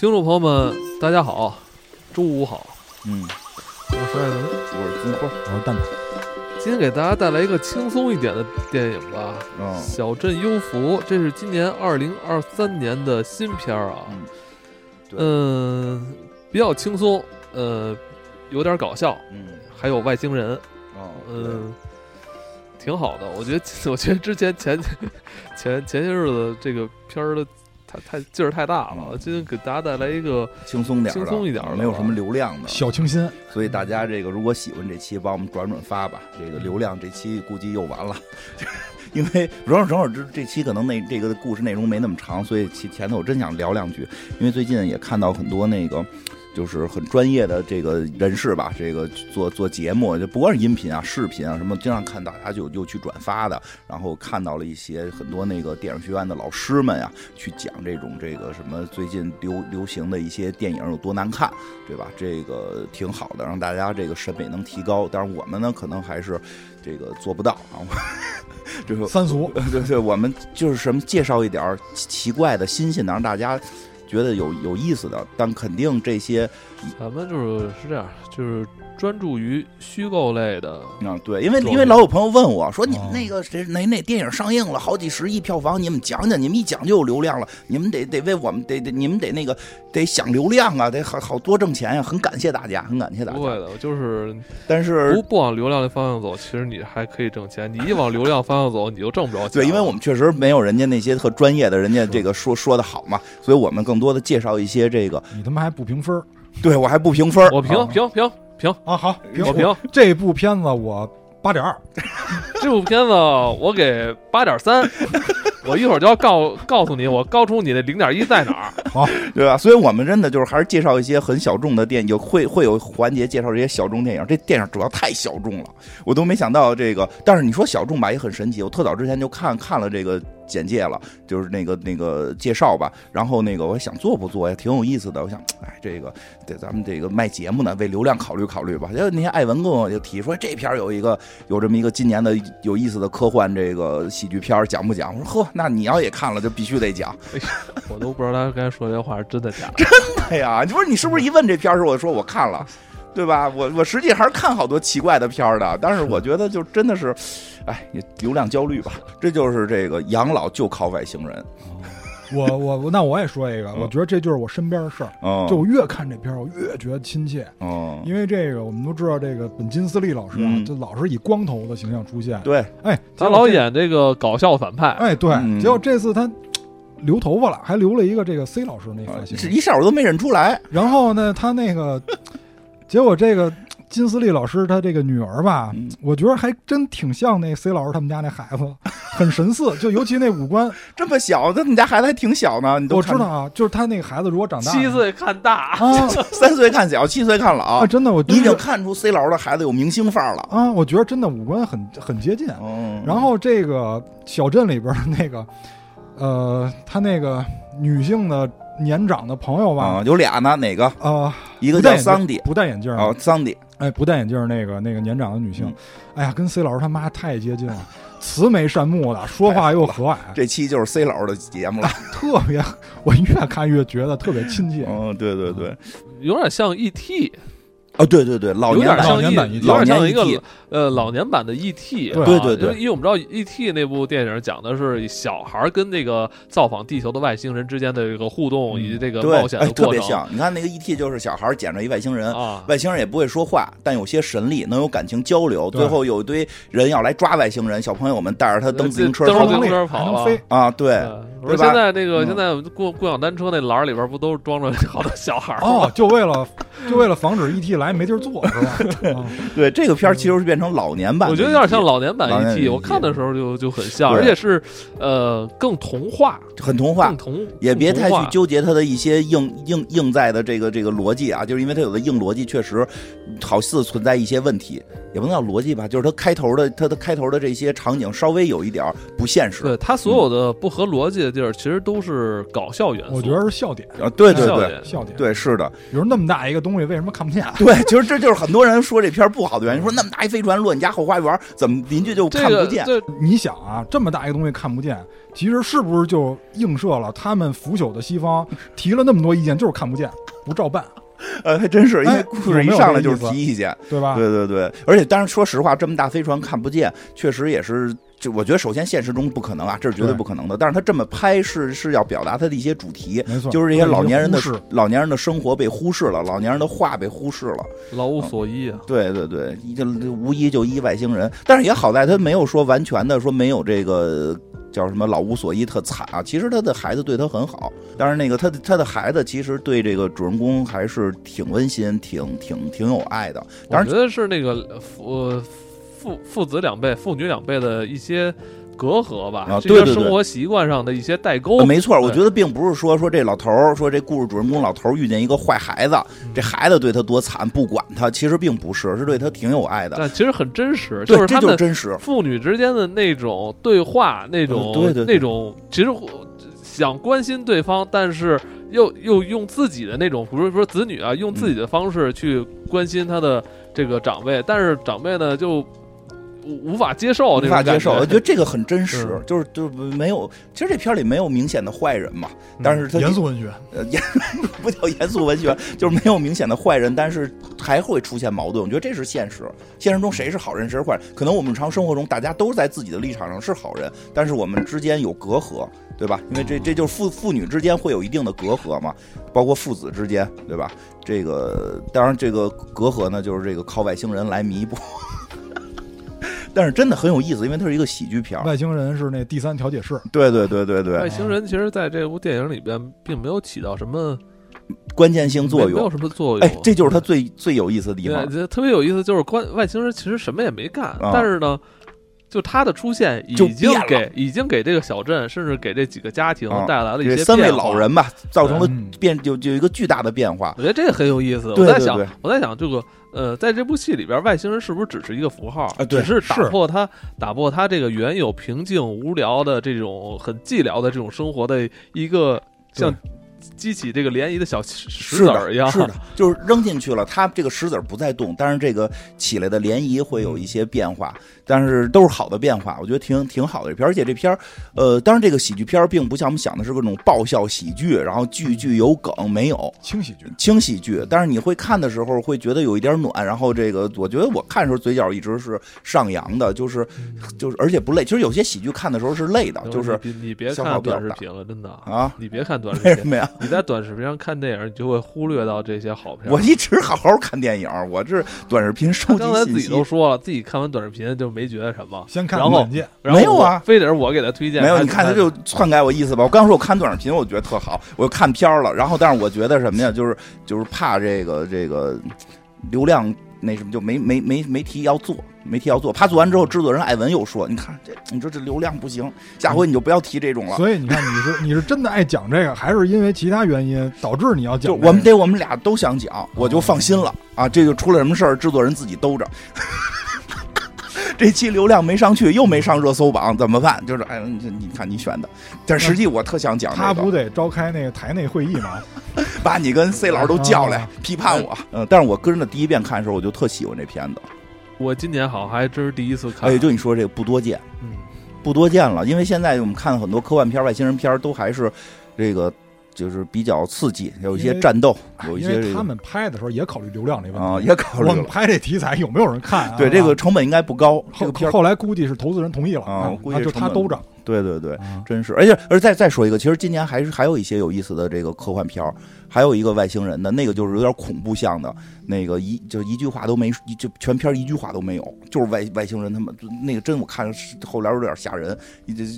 听众朋友们，大家好，周五好，嗯，我是艾伦。我是金花，我是蛋挞，今天给大家带来一个轻松一点的电影吧，嗯小镇幽浮》，这是今年二零二三年的新片儿啊。嗯，对嗯，比较轻松，呃，有点搞笑，嗯，还有外星人，哦，嗯，挺好的。我觉得，我觉得之前前前前些日子这个片儿的太太劲儿太大了，嗯。今天给大家带来一个轻松点儿的，轻松一点儿的没有什么流量的，小清新，所以大家这个如果喜欢这期，帮我们转转发吧。这个流量这期估计又完了，因为正好正好这这期可能那这个故事内容没那么长，所以前前头我真想聊两句，因为最近也看到很多那个。就是很专业的这个人士吧，这个做做节目，就不光是音频啊、视频啊什么，经常看大家就就去转发的，然后看到了一些很多那个电影学院的老师们呀，去讲这种这个什么最近流流行的一些电影有多难看，对吧？这个挺好的，让大家这个审美能提高。但是我们呢，可能还是这个做不到啊。就是三俗，对对，我们就是什么介绍一点奇怪的、新鲜的，让大家觉得有有意思的。但肯定这些咱们就是是这样，就是专注于虚构类的。啊，对，因为因为老有朋友问我说，你们哦那个谁哪哪电影上映了，好几十亿票房，你们讲讲，你们一讲就有流量了，你们得得为我们得得你们得那个得想流量啊，得好好多挣钱呀、很感谢大家，很感谢大家。不会的，就是但是不不往流量的方向走，其实你还可以挣钱。你一往流量方向走，你就挣不着钱。对，因为我们确实没有人家那些特专业的，人家这个说说的好嘛，所以我们更多的介绍一些这个。你他妈还不评分对我还不评分，我评啊评评评，啊？好，评我评这部片子我八点二，这部片子我给八点三。我一会儿就要告告诉你，我高出你的零点一在哪儿。对吧？所以我们真的就是还是介绍一些很小众的电影，有会会有环节介绍这些小众电影。这电影主要太小众了，我都没想到这个。但是你说小众吧，也很神奇。我特早之前就看看了这个简介了，就是那个那个介绍吧。然后那个我想做不做呀，挺有意思的。我想，哎，这个得咱们这个卖节目呢，为流量考虑考虑吧。就那天艾文跟我就提说，这片有一个有这么一个今年的有意思的科幻这个喜剧片，讲不讲？我说呵，那你要也看了，就必须得讲。我都不知道他刚才说这话是真的假的。真 的呀，你不是你是不是一问这片儿时，我说我看了，对吧？我我实际还是看好多奇怪的片儿的，但是我觉得就真的是，哎，也流量焦虑吧。这就是这个养老就靠外星人，我我我那我也说一个，嗯我觉得这就是我身边的事儿。哦，就我越看这片儿，我越觉得亲切，哦，因为这个我们都知道，这个本金斯利老师啊嗯，就老是以光头的形象出现。对，哎，他老演这个搞笑反派，哎，对嗯，结果这次他留头发了，还留了一个这个 C 老师那发型。这一下我都没认出来，然后呢，他那个，结果这个金斯利老师他这个女儿吧，嗯我觉得还真挺像那 C 老师他们家那孩子，很神似，就尤其那五官，这么小，他们家孩子还挺小呢，你都看我知道啊，就是他那个孩子如果长大七岁看大。啊 三岁看小，七岁看老啊，，真的我你已经就看出 C 老师的孩子有明星范儿了。啊，我觉得真的五官很很接近。嗯，然后这个小镇里边的那个，呃，他那个女性的年长的朋友吧。啊，，有俩呢，哪个？呃，一个叫桑迪，不戴眼镜儿。哦，桑迪，哎，不戴眼镜那个那个年长的女性，嗯。哎呀，跟 C 老师他妈太接近了，慈眉善目的，说话又和蔼，这期就是 C 老师的节目了。特别，我越看越觉得特别亲切。嗯，对对对，有点像 E.T.，哦，对对对，老年版。有点像老年 E，版 E.T. 有点像呃老年版的 E.T. 对啊对对对因为我们知道 E.T. 那部电影讲的是小孩跟那个造访地球的外星人之间的这个互动嗯以及这个对冒，险哎，的过程特别像。你看那个 E.T. 就是小孩捡着一外星人，啊。外星人也不会说话，但有些神力，能有感情交流。最后有一堆人要来抓外星人，小朋友们带着他蹬自行车蹬自行车跑了飞，啊，对，对我说现在那个嗯现在共共享单车那栏儿里边不都装着好多小孩儿吗？哦，就为了就为了防止 ET 来没地儿坐是吧？啊 对，这个片儿其实是变成老年版我觉得有点像老年版老年 E.T.，E.T. 我看的时候就就很像，而且是呃更童话，很童话更，童也别太去纠结它的一些硬硬硬在的这个这个逻辑啊，就是因为它有的硬逻辑确实好似存在一些问题，也不能叫逻辑吧，就是它开头的它的开头的这些场景稍微有一点不现实对它所有的不合逻辑的地儿，其实都是搞笑元素。我觉得是笑点，啊，对对对笑点。对，是的，比如那么大一个东西，为什么看不见？对对，其实这就是很多人说这片不好的原因。说那么大一飞船落你家后花园，怎么邻居就看不见？这你想啊，这么大一个东西看不见，其实是不是就映射了他们腐朽的西方提了那么多意见，就是看不见，不照办，呃，还真是，因为哎故事一上来就是提意见。对吧？对对对，而且当然说实话，这么大飞船看不见，确实也是。就我觉得，首先现实中不可能啊，这是绝对对不可能的。但是他这么拍是是要表达他的一些主题，没错，就是这些老年人的老年人的生活被忽视了，老年人的话被忽视了。老无所依啊。对对对，一就无依就依外星人，但是也好在他没有说完全的说没有这个叫什么老无所依特惨啊。其实他的孩子对他很好，但是那个他的他的孩子其实对这个主人公还是挺温馨、挺挺挺有爱的。我当然觉得是那个呃父父子两辈、父女两辈的一些隔阂吧，这些啊对对对生活习惯上的一些代沟。呃没错，我觉得并不是说说这老头儿说这故事主人公老头儿遇见一个坏孩子，嗯这孩子对他多惨不管他，其实并不是，是对他挺有爱的。但其实很真实，就是是他们真实。父女之间的那种对话，那种、嗯对对对那种，其实想关心对方，但是又又用自己的那种，比如说子女啊，用自己的方式去关心他的这个长辈，但是长辈呢就无无法接受，无法接受，我觉得得这个很真实，嗯就是就是没有，其实这片里没有明显的坏人嘛，但是他严肃文学，呃，严不叫严肃文学，就是没有明显的坏人，但是还会出现矛盾。我觉得这是现实，现实中谁是好人，谁是坏人？可能我们日常生活中大家都在自己的立场上是好人，但是我们之间有隔阂，对吧？因为这这就是父父女之间会有一定的隔阂嘛，包括父子之间，对吧？这个当然，这个隔阂呢，就是这个靠外星人来弥补。但是真的很有意思，因为它是一个喜剧片儿。外星人是那第三调解室，对对对对对外，星人其实在这部电影里边并没有起到什么关键性作用。没没有什么作用。哎，这就是他最最有意思的地方特别有意思，就是关外星人其实什么也没干，啊但是呢，就他的出现已经给已经给这个小镇，甚至给这几个家庭啊带来了一些这三位老。人吧，造成了嗯变就就有一个巨大的变化。我觉得这个很有意思。我在想对对对，我在想这个呃，在这部戏里边，外星人是不是只是一个符号？啊对只是打破他打破他这个原有平静无聊的这种很寂寥的这种生活的一个像激起这个涟漪的小石子儿一样。是的，就是扔进去了，它这个石子儿不再动，但是这个起来的涟漪会有一些变化，但是都是好的变化，我觉得挺挺好的这片儿。而且这片儿，呃，当然这个喜剧片儿并不像我们想的是各种爆笑喜剧，然后句句有梗，没有。轻喜剧，轻喜剧，但是你会看的时候会觉得有一点暖，然后这个我觉得我看的时候嘴角一直是上扬的，就是 就是而且不累。其实有些喜剧看的时候是累的，就是你你别看短视频了，真的啊，你别看短视频，为什么呀？你在短视频上看电影，你就会忽略到这些好片。我一直好好看电影，我这短视频收集刚才自己都。说了，自己看完短视频就没觉得什么，先看然后软件，没有啊非得是我给他推荐。没有，你看他就篡改我意思吧。我刚说我看短视频，我觉得特好，我又看片儿了。然后，但是我觉得什么呀，就是就是怕这个这个流量那什么，就没没没没提要做，没提要做。他做完之后，制作人艾文又说：“你看这，你说这流量不行，下回你就不要提这种了。”所以你看，你是你是真的爱讲这个，还是因为其他原因导致你要讲就这个？我们得我们俩都想讲，我就放心了啊。这就出了什么事儿，制作人自己兜着。这期流量没上去，又没上热搜榜，怎么办？就是哎，你你看你选的，但实际我特想讲这个。他不得召开那个台内会议吗？把你跟 C 老师都叫来啊批判我。嗯，但是我个人的第一遍看的时候，我就特喜欢这片子。我今年好像还真是第一次看。哎，就你说这个不多见，嗯，不多见了，因为现在我们看很多科幻片、外星人片都还是这个就是比较刺激，有一些战斗，有一因些这个为他们拍的时候也考虑流量这问啊题。也考虑。我们拍这题材有没有人看啊？对这个成本应该不高，这后个片儿后来估计是投资人同意了啊我估计就他兜着。对对对，啊真是，而且而再再说一个，其实今年还是还有一些有意思的这个科幻片儿还有一个外星人的那个就是有点恐怖像的，那个一就一句话都没，一就全片一句话都没有，就是外外星人他们那个真我看是后来有点吓人，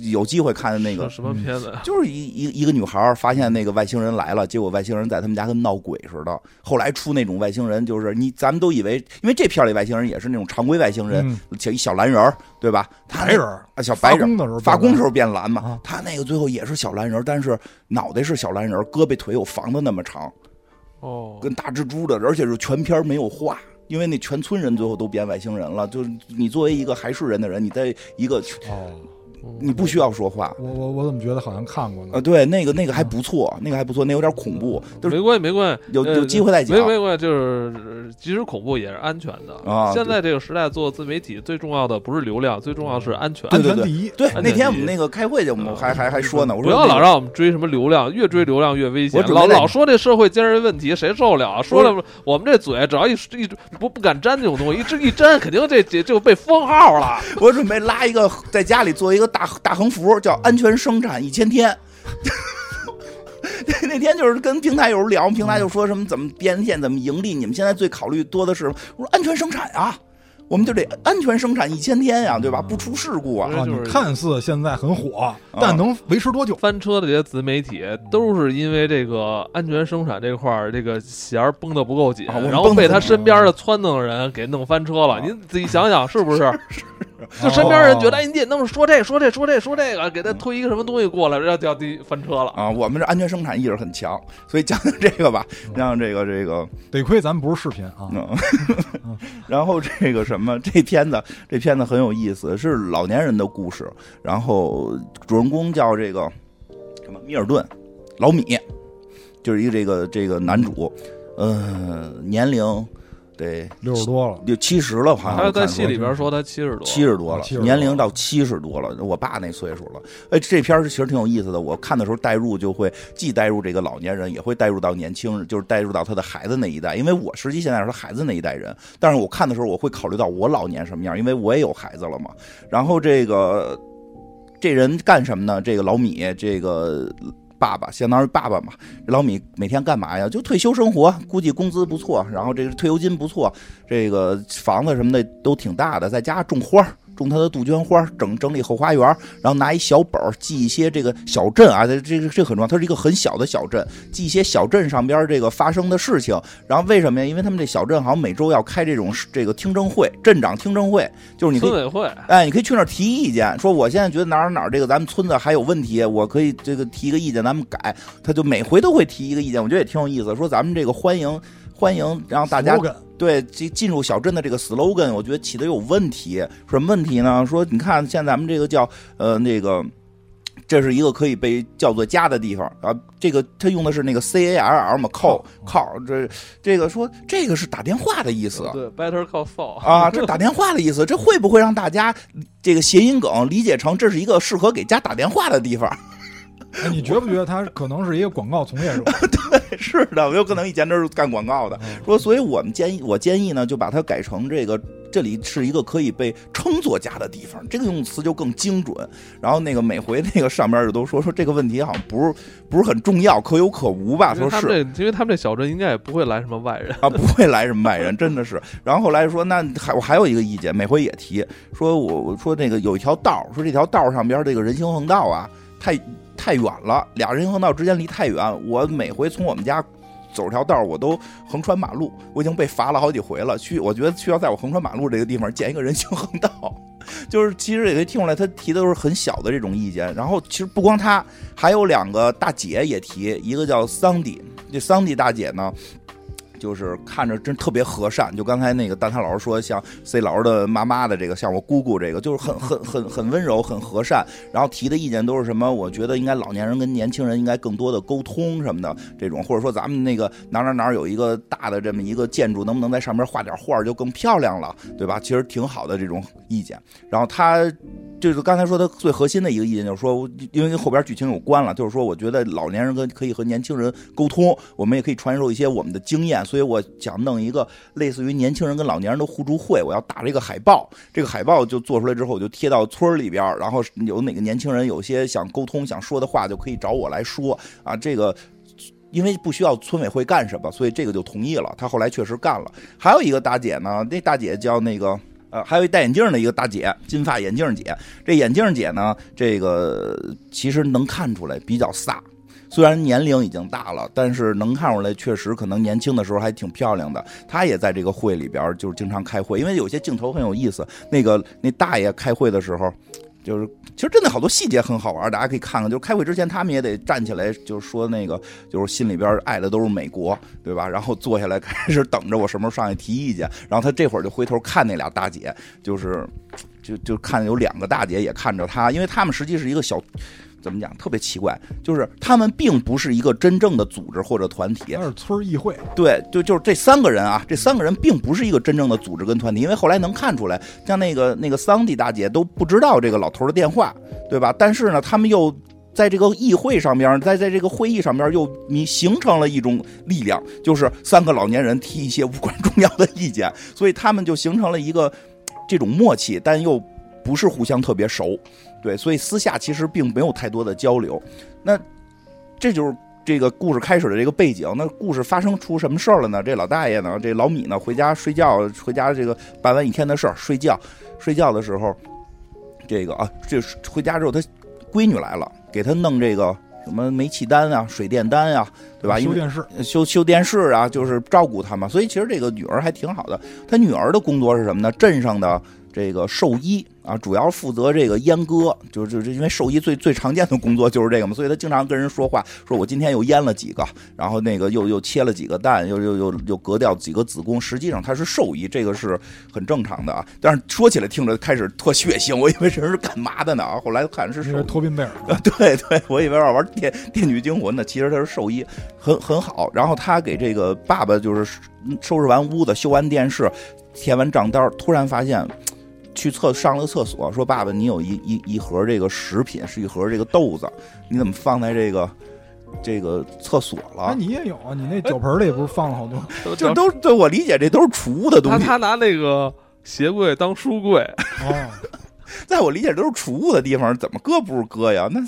有机会看那个什么片子？就是一一一个女孩发现那个外星人来了，结果外星人在他们家跟闹鬼似的。后来出那种外星人，就是你咱们都以为，因为这片里外星人也是那种常规外星人，嗯像一小蓝人儿，对吧？他那白人啊，小白人发功的时候发功时候变蓝嘛啊，他那个最后也是小蓝人，但是脑袋是小蓝人，胳膊腿有房子那么长，哦，跟大蜘蛛的，而且是全片没有画。因为那全村人最后都变外星人了，就是你作为一个还是人的人，你在一个你不需要说话。我我我怎么觉得好像看过呢呃，？对，那个那个还不错，那个还不错，那有点恐怖，就是没关系，没关系，呃有有机会再讲没没关系，就是呃即使恐怖也是安全的啊现在这个时代做自媒体最重要的不是流量，最重要是安全。安全第一。对，那天我们那个开会去，我们还还还说呢，我不说不要老让我们追什么流量，越追流量越危险老老说这社会尖锐问题，谁受得了啊？说了我们这嘴，只要一一不不敢沾这种东西，一直一沾，肯定这这就被封号了。我准备拉一个在家里做一个大大横幅，叫“安全生产一千天 ”。那天就是跟平台有人聊，平台就说什么怎么变现，怎么盈利，你们现在最考虑多的是？我说安全生产啊，我们就得安全生产一千天呀，对吧？不出事故啊。啊，就是你看似现在很火，但能维持多久？翻车的这些自媒体都是因为这个安全生产这块儿这个弦儿绷得不够紧，啊然后被他身边的撺掇的人给弄翻车了。啊您自己想想是不是？就身边人觉得，哦哎，你得弄说这说这说这说这个，给他推一个什么东西过来，然后掉地翻车了。啊，我们这安全生产意识很强，所以讲讲这个吧，让这个这个得亏咱们不是视频啊。嗯，然后这个什么，这片子这片子很有意思，是老年人的故事。然后主人公叫这个什么米尔顿，老米，就是一个这个这个男主，嗯、年龄得六十多了，六七十了，好像他在戏里边说他七十多，七十多了，年龄到七十多了，我爸那岁数了。哎，这片儿其实挺有意思的，我看的时候代入就会既代入这个老年人，也会代入到年轻人，就是代入到他的孩子那一代。因为我实际现在是他孩子那一代人，但是我看的时候我会考虑到我老年什么样，因为我也有孩子了嘛。然后这个这人干什么呢？这个老米，这个。爸爸相当于爸爸嘛，老米每天干嘛呀？就退休生活，估计工资不错，然后这个退休金不错，这个房子什么的都挺大的，在家种花儿种他的杜鹃花，整整理后花园，然后拿一小本儿记一些这个小镇啊，这这这很重要，它是一个很小的小镇，记一些小镇上边这个发生的事情。然后为什么呀？因为他们这小镇好像每周要开这种这个听证会，镇长听证会，就是你村委会哎，你可以去那儿提意见，说我现在觉得哪儿哪儿这个咱们村子还有问题，我可以这个提个意见，咱们改。他就每回都会提一个意见，我觉得也挺有意思。说咱们这个欢迎欢迎让大家对进进入小镇的这个 slogan，我觉得起的有问题。什么问题呢？说你看现在咱们这个叫呃那个。这是一个可以被叫做家的地方啊，这个他用的是那个 C A L L 嘛，call call，这这个说这个是打电话的意思，对，Better Call Saul 啊，这打电话的意思，这会不会让大家这个谐音梗理解成这是一个适合给家打电话的地方？哎，你觉不觉得他可能是一个广告从业者？对是的，有可能以前都是干广告的。说，所以我们建议，我建议呢，就把它改成这个，这里是一个可以被称作家的地方，这个用词就更精准。然后那个每回那个上边就都说说这个问题好像不是不是很重要，可有可无吧？说是因为他们这，因为他们这小镇应该也不会来什么外人。啊，不会来什么外人，真的是。然后后来说，那还我还有一个意见，每回也提说我我说那个有一条道，说这条道上边这个人行横道啊，太太远了，俩人行横道之间离太远，我每回从我们家。走条道我都横穿马路，我已经被罚了好几回了。去，我觉得需要在我横穿马路这个地方建一个人行横道。就是其实也可以听出来，他提的都是很小的这种意见。然后其实不光他，还有两个大姐也提，一个叫桑迪，这桑迪大姐呢。就是看着真特别和善，就刚才那个蛋挞老师说，像 C 老师的妈妈的这个，像我姑姑这个，就是很很很很温柔，很和善。然后提的意见都是什么？我觉得应该老年人跟年轻人应该更多的沟通什么的这种，或者说咱们那个哪哪哪有一个大的这么一个建筑，能不能在上面画点画就更漂亮了，对吧？其实挺好的这种意见。然后他。就是刚才说的最核心的一个意见，就是说，因为跟后边剧情有关了，就是说，我觉得老年人跟可以和年轻人沟通，我们也可以传授一些我们的经验，所以我想弄一个类似于年轻人跟老年人的互助会，我要打这个海报，这个海报就做出来之后，我就贴到村里边，然后有哪个年轻人有些想沟通、想说的话，就可以找我来说啊，这个。因为不需要村委会干什么，所以这个就同意了。他后来确实干了。还有一个大姐呢，那大姐叫那个。呃，还有一戴眼镜的一个大姐，金发眼镜姐。这眼镜姐呢，这个其实能看出来比较飒，虽然年龄已经大了，但是能看出来确实可能年轻的时候还挺漂亮的。她也在这个会里边，就是经常开会，因为有些镜头很有意思。那个那大爷开会的时候。就是，其实真的好多细节很好玩，大家可以看看。就是开会之前，他们也得站起来，就是说那个，就是心里边爱的都是美国，对吧？然后坐下来开始等着我什么时候上去提意见。然后他这会儿就回头看那俩大姐，就是就就看有两个大姐也看着他，因为他们实际是一个小。怎么讲？特别奇怪，就是他们并不是一个真正的组织或者团体，那是村议会。对，就就是这三个人啊，这三个人并不是一个真正的组织跟团体，因为后来能看出来，像那个那个桑迪大姐都不知道这个老头的电话，对吧？但是呢，他们又在这个议会上边，在在这个会议上边又你形成了一种力量，就是三个老年人提一些无关重要的意见，所以他们就形成了一个这种默契，但又不是互相特别熟。对，所以私下其实并没有太多的交流。那这就是这个故事开始的这个背景。那故事发生出什么事儿了呢？这老大爷呢，这老米呢，回家睡觉，回家这个办完一天的事儿，睡觉。睡觉的时候，这个啊，这回家之后，他闺女来了，给他弄这个什么煤气单啊、水电单啊，对吧？修电视，修修电视啊，就是照顾他嘛。所以其实这个女儿还挺好的。他女儿的工作是什么呢？镇上的这个兽医。啊，主要负责这个阉割，就是就是因为兽医最最常见的工作就是这个嘛，所以他经常跟人说话，说我今天又阉了几个，然后那个又又切了几个蛋，又又又又割掉几个子宫，实际上他是兽医，这个是很正常的啊。但是说起来听着开始特血腥，我以为这是干嘛的呢？后来看是是托宾贝尔，对对，我以为要玩电电锯惊魂呢，其实他是兽医，很很好。然后他给这个爸爸就是收拾完屋子，修完电视，填完账单，突然发现。去厕上了个厕所，说：“爸爸，你有一一一盒这个食品，是一盒这个豆子，你怎么放在这个这个厕所了？”你也有啊，你那酒盆里不是放了好多？就都对我理解，这都是储物的东西。他他拿那个鞋柜当书柜哦，在我理解都是储物的地方，怎么搁不是搁呀？那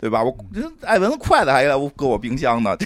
对吧？我艾文筷子还搁我冰箱呢。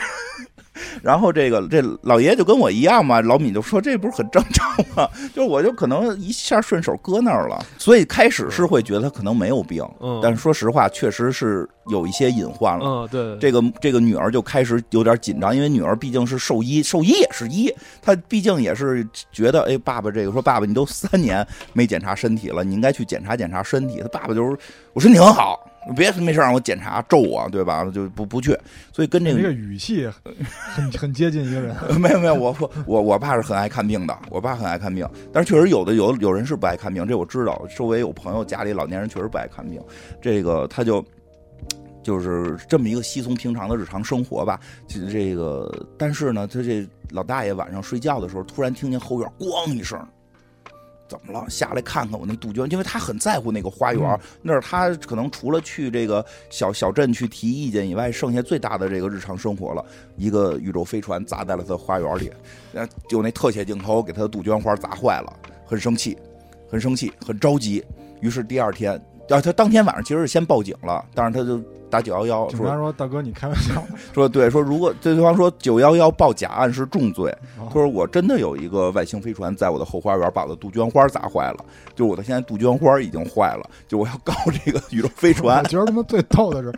然后这个这老爷就跟我一样嘛，老米就说这不是很正常吗？就我就可能一下顺手搁那儿了，所以开始是会觉得他可能没有病，嗯，但是说实话，确实是有一些隐患了，嗯，对，这个这个女儿就开始有点紧张，因为女儿毕竟是兽医，兽医也是医，她毕竟也是觉得，哎，爸爸这个说爸爸你都三年没检查身体了，你应该去检查检查身体。他爸爸就是我身体很好。别没事让我检查咒我，对吧？就不不去，所以跟这个这个语气很很接近一个人。没有没有，我我我爸是很爱看病的，我爸很爱看病，但是确实有的有有人是不爱看病，这我知道。周围有朋友家里老年人确实不爱看病，这个他就就是这么一个稀松平常的日常生活吧。这个但是呢，他这老大爷晚上睡觉的时候，突然听见后院咣一声。怎么了？下来看看我那杜鹃，因为他很在乎那个花园，那是他可能除了去这个小小镇去提意见以外，剩下最大的这个日常生活了。一个宇宙飞船砸在了他花园里，就那特写镜头给他的杜鹃花砸坏了，很生气，很生气，很着急。于是第二天，啊，他当天晚上其实是先报警了，但是他就。打九幺幺，警察说：“大哥，你开玩笑。”说：“对，说如果对方说九幺幺报假案是重罪。”他说：“我真的有一个外星飞船在我的后花园把我的杜鹃花砸坏了，就我的现在杜鹃花已经坏了，就我要告这个 宇宙飞船。”我觉得他妈最逗的是，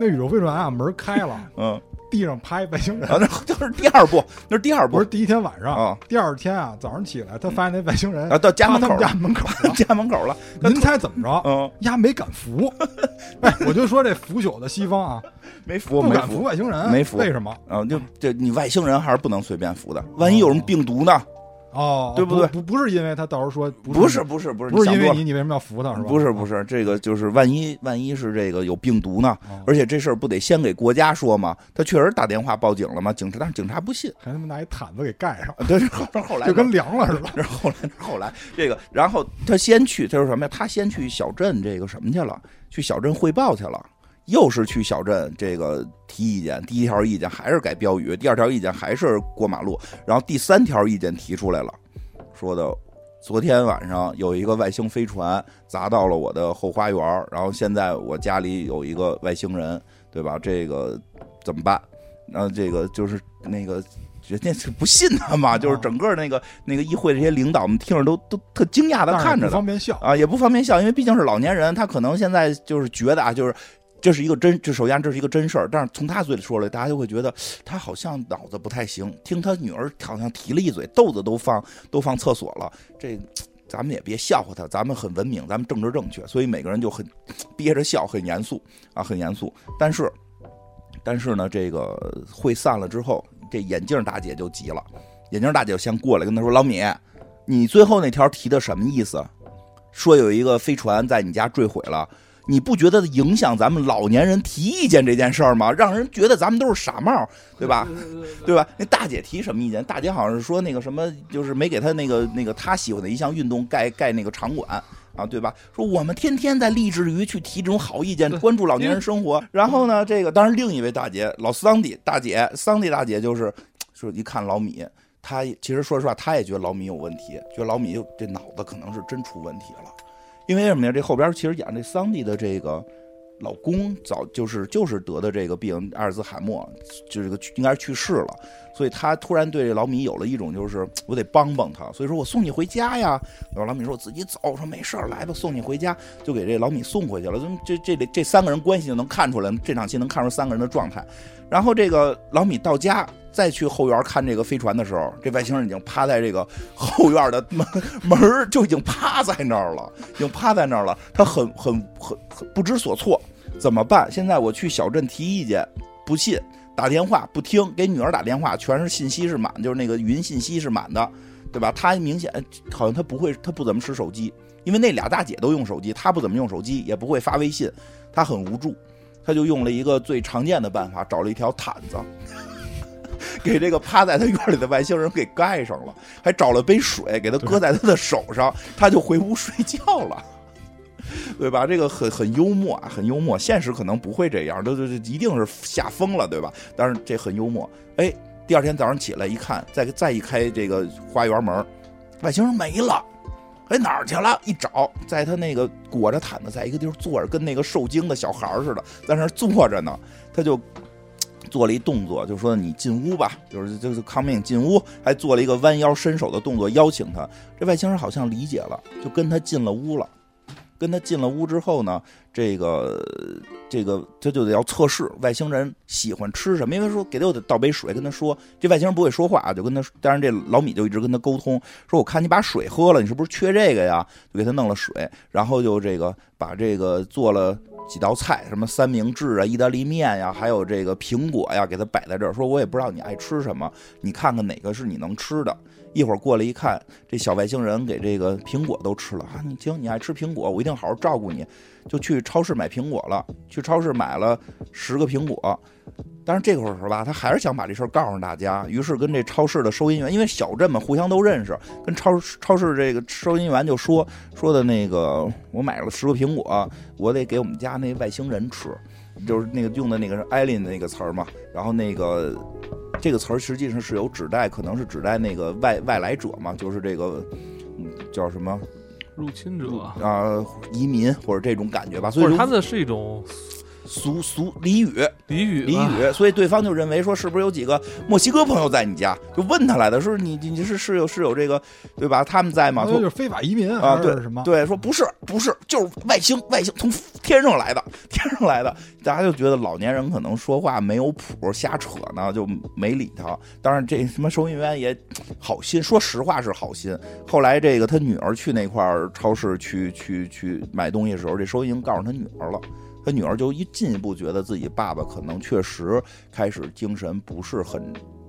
那宇宙飞船啊门开了，嗯。地上趴一外星人，那就是第二部，那是第二部，不是第一天晚上啊。第二天啊，早上起来，他发现那外星人啊到家门口，家门口，家门口了。您猜怎么着？嗯，丫没敢扶。哎，我就说这腐朽的西方啊，没扶，不敢扶外星人，没扶。为什么？啊，就这你外星人还是不能随便扶的，万一有什么病毒呢？哦，对不对？不不是因为他到时候说不是不是不是不是因为你你为什么要扶他是吧？不是不是这个就是万一万一是这个有病毒呢？而且这事儿不得先给国家说吗？他确实打电话报警了吗？警察但是警察不信，还他妈拿一毯子给盖上。对，后后来就跟凉了似的。后来后来这个，然后他先去，他说什么呀？他先去小镇这个什么去了？去小镇汇报去了。又是去小镇这个提意见，第一条意见还是改标语，第二条意见还是过马路，然后第三条意见提出来了。说的，昨天晚上有一个外星飞船砸到了我的后花园，然后现在我家里有一个外星人，对吧？这个怎么办？然后这个就是那个人家是不信他嘛，就是整个那个那个议会这些领导们听着都都特惊讶的看着，不方便笑啊，也不方便笑，因为毕竟是老年人，他可能现在就是觉得啊，就是。这是一个真，这首先这是一个真事儿，但是从他嘴里说来，大家就会觉得他好像脑子不太行。听他女儿好像提了一嘴，豆子都放都放厕所了，这咱们也别笑话他，咱们很文明，咱们政治正确，所以每个人就很憋着笑，很严肃啊，很严肃。但是，但是呢，这个会散了之后，这眼镜大姐就急了，眼镜大姐先过来跟他说：“老米，你最后那条提的什么意思？”说有一个飞船在你家坠毁了。你不觉得影响咱们老年人提意见这件事儿吗？让人觉得咱们都是傻帽，对吧？对吧？那大姐提什么意见？大姐好像是说那个什么，就是没给她那个那个她喜欢的一项运动盖盖那个场馆啊，对吧？说我们天天在励志于去提这种好意见，关注老年人生活。然后呢，这个当然另一位大姐老桑迪大姐，桑迪大姐就是说一看老米，她其实说实话，她也觉得老米有问题，觉得老米这脑子可能是真出问题了。因为什么呀？这后边其实演这桑迪的这个老公早就是就是得的这个病，阿尔兹海默，就这个应该是去世了，所以他突然对这老米有了一种就是我得帮帮他，所以说我送你回家呀。然后老米说我自己走，说没事儿来吧，送你回家，就给这老米送回去了。这这这这三个人关系就能看出来，这场戏能看出三个人的状态。然后这个老米到家。再去后院看这个飞船的时候，这外星人已经趴在这个后院的 门门就已经趴在那儿了，已经趴在那儿了。他很很很很不知所措，怎么办？现在我去小镇提意见，不信，打电话不听，给女儿打电话，全是信息是满，就是那个云信息是满的，对吧？他明显好像他不会，他不怎么使手机，因为那俩大姐都用手机，他不怎么用手机，也不会发微信，他很无助，他就用了一个最常见的办法，找了一条毯子。给这个趴在他院里的外星人给盖上了，还找了杯水给他搁在他的手上，他就回屋睡觉了，对吧？这个很很幽默啊，很幽默。现实可能不会这样，这这一定是吓疯了，对吧？但是这很幽默。哎，第二天早上起来一看，再再一开这个花园门，外星人没了，哎哪儿去了？一找，在他那个裹着毯子，在一个地方坐着，跟那个受惊的小孩似的，在那坐着呢，他就。做了一动作，就说你进屋吧，就是就是康命进屋，还做了一个弯腰伸手的动作，邀请他。这外星人好像理解了，就跟他进了屋了。跟他进了屋之后呢，这个这个他就得要测试外星人喜欢吃什么，因为说给他倒杯水，跟他说这外星人不会说话，就跟他，当然这老米就一直跟他沟通，说我看你把水喝了，你是不是缺这个呀？就给他弄了水，然后就这个把这个做了。几道菜，什么三明治啊、意大利面呀，还有这个苹果呀，给他摆在这儿，说我也不知道你爱吃什么，你看看哪个是你能吃的。一会儿过来一看，这小外星人给这个苹果都吃了啊！你行，你爱吃苹果，我一定好好照顾你。就去超市买苹果了，去超市买了十个苹果。但是这会儿是吧，他还是想把这事儿告诉大家，于是跟这超市的收银员，因为小镇嘛，互相都认识，跟超超市这个收银员就说说的那个，我买了十个苹果，我得给我们家那外星人吃，就是那个用的那个是艾琳的那个词儿嘛。然后那个这个词儿实际上是有指代，可能是指代那个外外来者嘛，就是这个叫什么入侵者啊，移民或者这种感觉吧。所以他们是一种。俗俗俚语，俚语，俚语，所以对方就认为说，是不是有几个墨西哥朋友在你家？就问他来的，说你你是是有是有这个，对吧？他们在吗？就是非法移民啊？对什么？对，说不是不是，就是外星外星从天上来的，天上来的。大家就觉得老年人可能说话没有谱，瞎扯呢，就没理他。当然，这什么收银员也好心，说实话是好心。后来这个他女儿去那块超市去去去买东西的时候，这收银员告诉他女儿了。他女儿就一进一步觉得自己爸爸可能确实开始精神不是很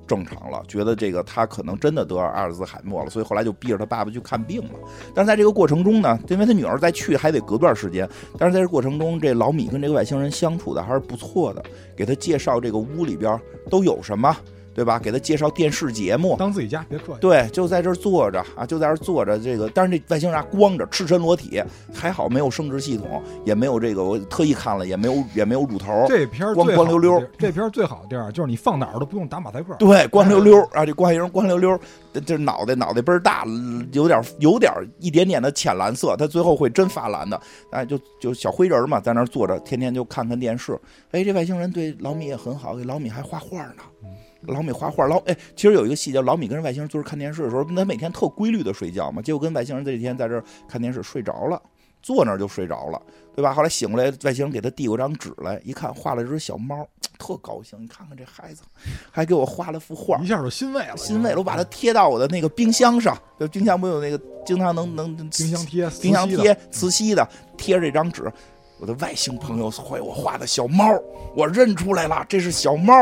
正常了，觉得这个他可能真的得阿尔兹海默了，所以后来就逼着他爸爸去看病了。但是在这个过程中呢，因为他女儿再去还得隔段时间，但是在这过程中，这老米跟这个外星人相处的还是不错的，给他介绍这个屋里边都有什么。对吧？给他介绍电视节目，当自己家，别客气。对，就在这儿坐着啊，就在这儿坐着。这个，但是这外星人光着，赤身裸体，还好没有生殖系统，也没有这个，我特意看了，也没有，也没有乳头。这片光光溜溜。这片最好的地儿就是你放哪儿都不用打马赛克。对，光溜溜啊，这外星人光溜溜，这脑袋脑袋倍儿大，有点有点一点点的浅蓝色，他最后会真发蓝的。哎，就就小灰人嘛，在那儿坐着，天天就看看电视。哎，这外星人对老米也很好，给老米还画画呢。老米画画，老哎，其实有一个细节，老米跟外星人坐着看电视的时候，他每天特规律的睡觉嘛，结果跟外星人这几天在这看电视睡着了，坐那儿就睡着了，对吧？后来醒过来，外星人给他递过张纸来，一看画了只小猫，特高兴。你看看这孩子，还给我画了幅画，一下就欣慰了，欣慰了。我把它贴到我的那个冰箱上，就冰箱不有那个经常能能冰箱贴、冰箱贴、磁吸的，贴着这张纸。我的外星朋友画我画的小猫，我认出来了，这是小猫，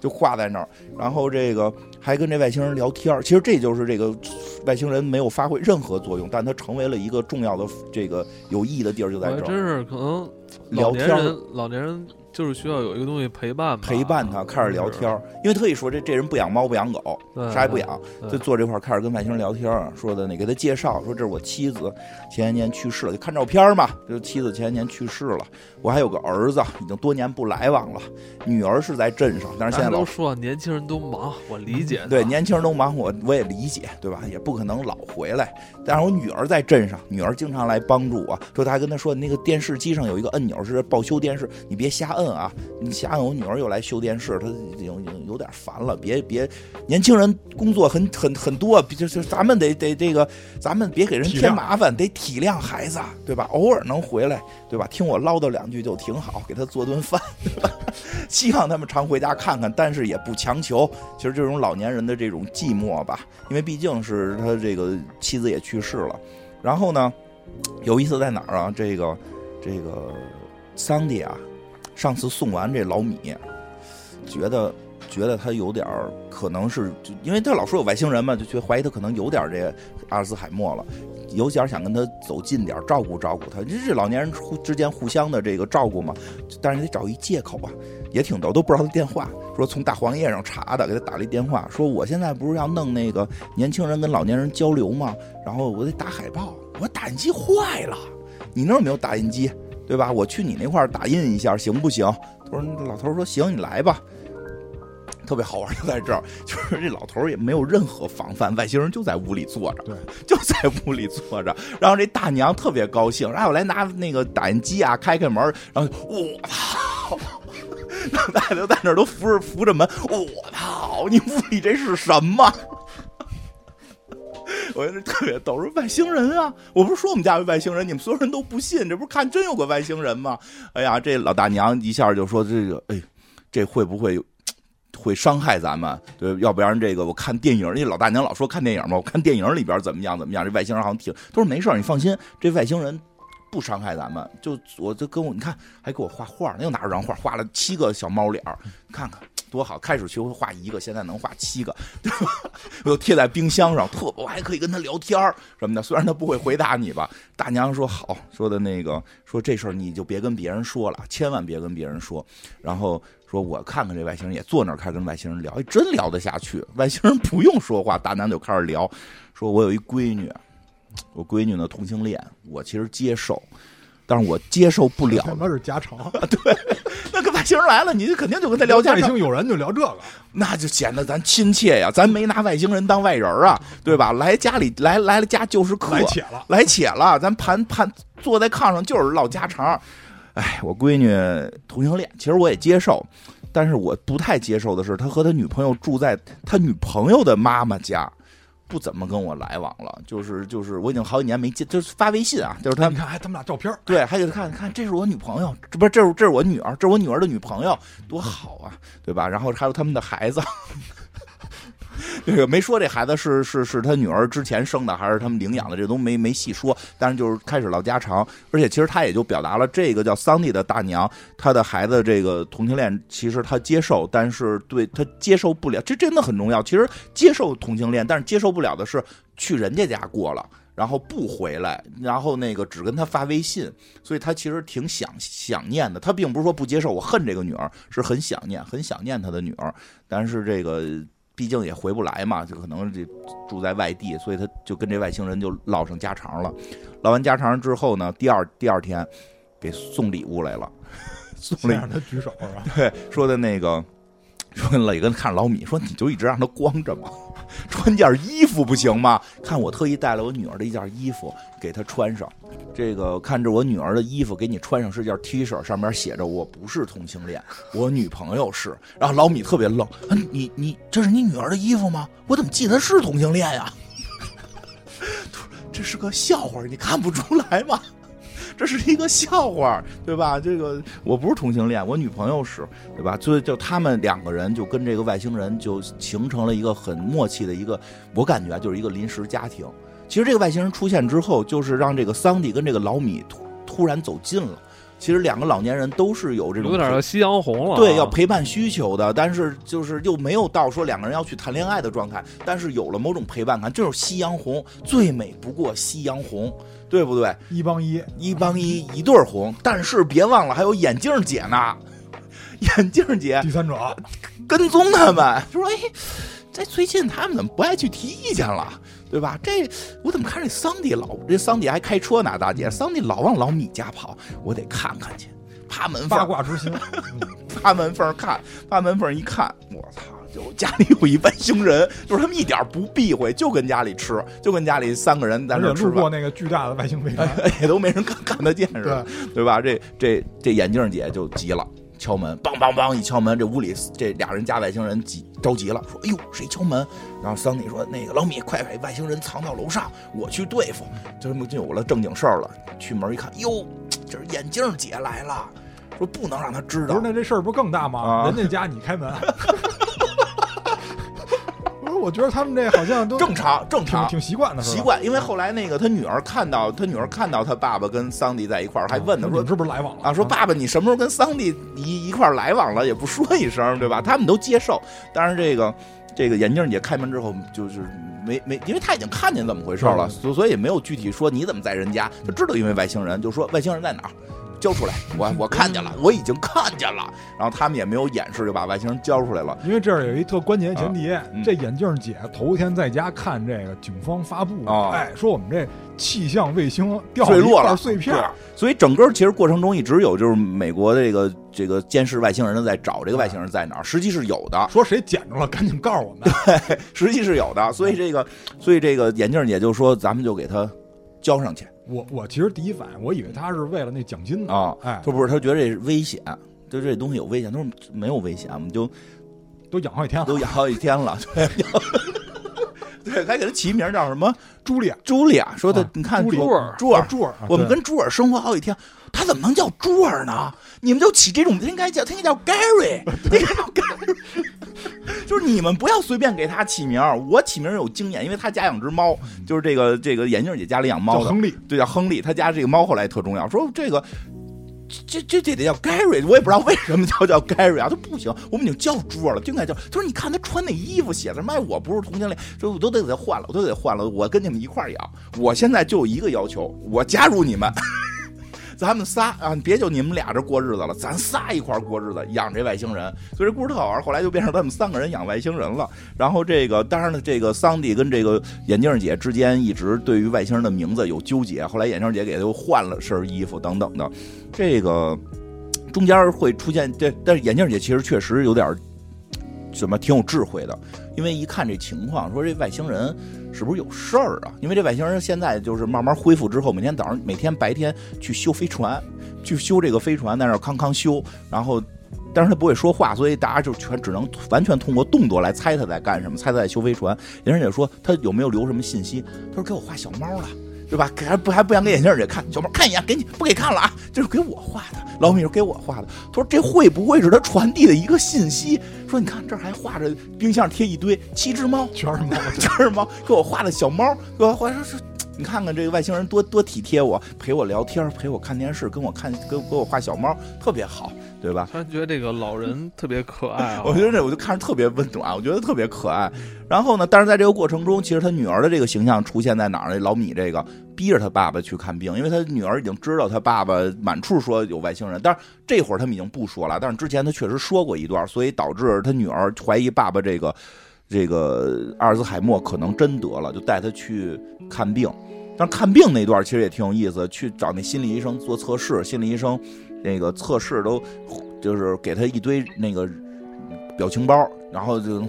就画在那儿。然后这个还跟这外星人聊天儿，其实这就是这个外星人没有发挥任何作用，但它成为了一个重要的这个有意义的地儿，就在这儿真是可能聊天。老年人，老年人就是需要有一个东西陪伴吧，陪伴他，开始聊天儿，因为特意说这这人不养猫不养狗，啥也不养，就坐这块儿开始跟外星人聊天儿，说的那给他介绍，说这是我妻子，前些年去世了，就看照片儿嘛，就是妻子前些年去世了，我还有个儿子，已经多年不来往了，女儿是在镇上，但是现在都说年轻人都忙，我理解。对，年轻人都忙，我我也理解，对吧？也不可能老回来。但是我女儿在镇上，女儿经常来帮助我。说她还跟他说，那个电视机上有一个按钮是报修电视，你别瞎摁啊！你想想，我女儿又来修电视，她已经已经有点烦了。别别，年轻人工作很很很多，就就咱们得得这个，咱们别给人添麻烦，得体谅孩子，对吧？偶尔能回来，对吧？听我唠叨两句就挺好，给他做顿饭，对吧？希望他们常回家看看，但是也不强求。其实这种老年人的这种寂寞吧，因为毕竟是他这个妻子也去世了。然后呢，有意思在哪儿啊？这个这个桑迪啊，上次送完这老米，觉得觉得他有点儿可能是，就因为他老说有外星人嘛，就觉得怀疑他可能有点这阿尔兹海默了。有点想跟他走近点儿，照顾照顾他。这这老年人互之间互相的这个照顾嘛，但是得找一借口啊，也挺逗，都不知道他电话，说从大黄页上查的，给他打了一电话，说我现在不是要弄那个年轻人跟老年人交流吗？然后我得打海报，我打印机坏了，你那儿有没有打印机？对吧？我去你那块儿打印一下行不行？他说老头儿说行，你来吧。特别好玩就在这儿，就是这老头儿也没有任何防范，外星人就在屋里坐着，对，就在屋里坐着。然后这大娘特别高兴，然后我来拿那个打印机啊，开开门，然后我操，老大爷都在那儿都扶着扶着门，我操，你屋里这是什么？我觉得特别逗，说外星人啊！我不是说我们家有外星人，你们所有人都不信，这不是看真有个外星人吗？哎呀，这老大娘一下就说这个，哎，这会不会会伤害咱们？对，要不然这个我看电影，那老大娘老说看电影嘛，我看电影里边怎么样怎么样，这外星人好像挺都说没事，你放心，这外星人。不伤害咱们，就我就跟我你看，还给我画画，那又拿着张画，画了七个小猫脸，看看多好。开始学会画一个，现在能画七个，对吧？我又贴在冰箱上，特我还可以跟他聊天儿什么的。虽然他不会回答你吧，大娘说好，说的那个说这事儿你就别跟别人说了，千万别跟别人说。然后说我看看这外星人也坐那儿开始跟外星人聊，真聊得下去。外星人不用说话，大娘就开始聊，说我有一闺女。我闺女呢同性恋，我其实接受，但是我接受不了。他妈是家常，对，那个外星人来了，你就肯定就跟他聊家常，外星有人就聊这个，那就显得咱亲切呀。咱没拿外星人当外人啊，对吧？来家里来来了家就是客，来且了，来且了，咱盘盘坐在炕上就是唠家常。哎，我闺女同性恋，其实我也接受，但是我不太接受的是，他和他女朋友住在他女朋友的妈妈家。不怎么跟我来往了，就是就是，我已经好几年没见，就是发微信啊，就是他你看，哎他们俩照片，对，还给他看看，这是我女朋友，这不是这是这是我女儿，这是我女儿的女朋友，多好啊，对吧？然后还有他们的孩子，这个没说这孩子是是是他女儿之前生的还是他们领养的，这都没没细说。但是就是开始唠家常，而且其实他也就表达了这个叫桑蒂的大娘，她的孩子这个同性恋，其实她接受，但是对她接受不了，这真的很重要。其实接受同性恋，但是接受不了的是去人家家过了。然后不回来，然后那个只跟他发微信，所以他其实挺想想念的。他并不是说不接受，我恨这个女儿，是很想念，很想念他的女儿。但是这个毕竟也回不来嘛，就可能这住在外地，所以他就跟这外星人就唠上家常了。唠完家常之后呢，第二第二天给送礼物来了，送了先让他举手是吧？对说的那个。说磊哥看着老米说：“你就一直让他光着嘛，穿件衣服不行吗？看我特意带了我女儿的一件衣服给她穿上。这个看着我女儿的衣服给你穿上是件 T 恤，上面写着我不是同性恋，我女朋友是。然后老米特别愣，啊，你你这是你女儿的衣服吗？我怎么记得是同性恋呀？这是个笑话，你看不出来吗？”这是一个笑话，对吧？这个我不是同性恋，我女朋友是，对吧？所以就他们两个人就跟这个外星人就形成了一个很默契的一个，我感觉就是一个临时家庭。其实这个外星人出现之后，就是让这个桑迪跟这个老米突突然走近了。其实两个老年人都是有这种有点夕阳红了啊。对，要陪伴需求的，但是就是又没有到说两个人要去谈恋爱的状态，但是有了某种陪伴感，这就是夕阳红，最美不过夕阳红，对不对？一帮一，一帮一，一对儿红，但是别忘了还有眼镜姐呢，眼镜姐第三者，跟踪他们，说哎，这最近他们怎么不爱去提意见了？对吧？这我怎么看这桑迪老这桑迪还开车呢？大姐，桑迪老往老米家跑，我得看看去。爬门八缝，卦之心，爬门缝看，爬门缝一看，我操！就家里有一外星人，就是他们一点不避讳，就跟家里吃，就跟家里三个人在而那吃饭，路过那个巨大的外星飞船，也都没人看 看得见似的，对吧？这这这眼镜姐就急了，敲门，梆梆梆一敲门，这屋里这俩人加外星人急着急了，说：“哎呦，谁敲门？”然后桑尼说：“那个老米，快把外星人藏到楼上，我去对付。”就这么就有了正经事儿了。去门一看，哟，这是眼镜姐来了，说不能让他知道不是，。那这事儿不更大吗？啊人家家你开门。我觉得他们这好像都正常，正常，挺习惯的，习。惯。因为后来那个他女儿看到他女儿看到他爸爸跟桑迪在一块儿，还问他说你是不是来往了啊，说爸爸，你什么时候跟桑迪一一块儿来往了，也不说一声，对吧？他们都接受。当然，这个这个眼镜姐开门之后，就是没没，因为他已经看见怎么回事了，所所以也没有具体说你怎么在人家，就知道因为外星人，就说外星人在哪儿。交出来，我我看见了，我已经看见了。然后他们也没有掩饰，就把外星人交出来了。因为这儿有一特关键前提，嗯这眼镜姐头一天在家看这个警方发布，啊哎，说我们这气象卫星掉坠落了一块碎片，所以整个其实过程中一直有就是美国的这个这个监视外星人的在找这个外星人在哪儿，实际是有的，说谁捡着了，赶紧告诉我们。对 实际是有的。所以这个所以这个眼镜姐就说咱们就给他交上去我我其实第一反应，我以为他是为了那奖金呢，啊。哎，他不是他觉得这危险，就这东西有危险。他说没有危险，我们就都养好几天了。都养好几天了。对，对，还给他起名叫什么？朱莉亚，茱莉亚。说的啊你看朱尔朱尔，朱尔，啊我们跟朱尔生活好几天，他怎么能叫朱尔呢？你们就起这种，他应该叫他应该叫 Gary，应该叫 Gary。就是你们不要随便给他起名儿，我起名有经验，因为他家养只猫，就是这个这个眼镜姐家里养猫叫，亨利，对，叫亨利，他家这个猫后来特重要，说这个。这这这得叫 Gary，我也不知道为什么叫叫 Gary 啊，他不行，我们已经叫猪了，就应该叫。他说你看他穿那衣服写的什么，哎，我不是同性恋，说我都得给他换了，我都得换了，我跟你们一块儿养。我现在就有一个要求，我加入你们，咱们仨啊，别就你们俩这过日子了，咱仨一块过日子，养这外星人。所以这故事特好玩，后来就变成他们三个人养外星人了。然后这个，当然了，这个桑迪跟这个眼镜姐之间一直对于外星人的名字有纠结，后来眼镜姐给他又换了身衣服等等的。这个中间会出现这，但是眼镜姐其实确实有点怎么挺有智慧的，因为一看这情况，说这外星人是不是有事儿啊？因为这外星人现在就是慢慢恢复之后，每天早上、每天白天去修飞船，去修这个飞船，在那儿康康修，然后。但是他不会说话，所以大家就全只能完全通过动作来猜他在干什么，猜他在修飞船。人家说他有没有留什么信息？他说给我画小猫了。对吧？给还不还不想给眼镜姐看，小猫看一眼，给你不给看了啊？这是给我画的，老米是给我画的。他说这会不会是他传递的一个信息？说你看这儿还画着冰箱贴一堆七只猫，全是猫，全是猫，给我画的小猫，给我画说是。你看看这个外星人多多体贴我，陪我聊天，陪我看电视，跟我看跟给我画小猫，特别好，对吧？突然觉得这个老人特别可爱啊！我觉得这我就看着特别温暖，我觉得特别可爱。然后呢，但是在这个过程中，其实他女儿的这个形象出现在哪儿呢？老米这个逼着他爸爸去看病，因为他女儿已经知道他爸爸满处说有外星人，但是这会儿他们已经不说了，但是之前他确实说过一段，所以导致他女儿怀疑爸爸这个这个阿尔兹海默可能真得了，就带他去看病。但是看病那段其实也挺有意思，去找那心理医生做测试，心理医生那个测试都就是给他一堆那个表情包，然后就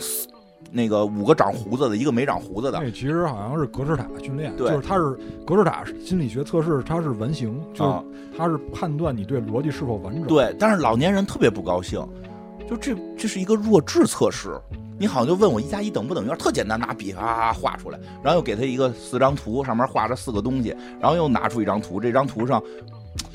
那个五个长胡子的，一个没长胡子的，那其实好像是格式塔训练，对就是他是格式塔心理学测试，它是完形，就啊是它是判断你对逻辑是否完整。，对，但是老年人特别不高兴，就这这是一个弱智测试，你好像就问我一加一等不等于二，特简单，拿笔啊画出来，然后又给他一个四张图，上面画着四个东西，然后又拿出一张图，这张图上。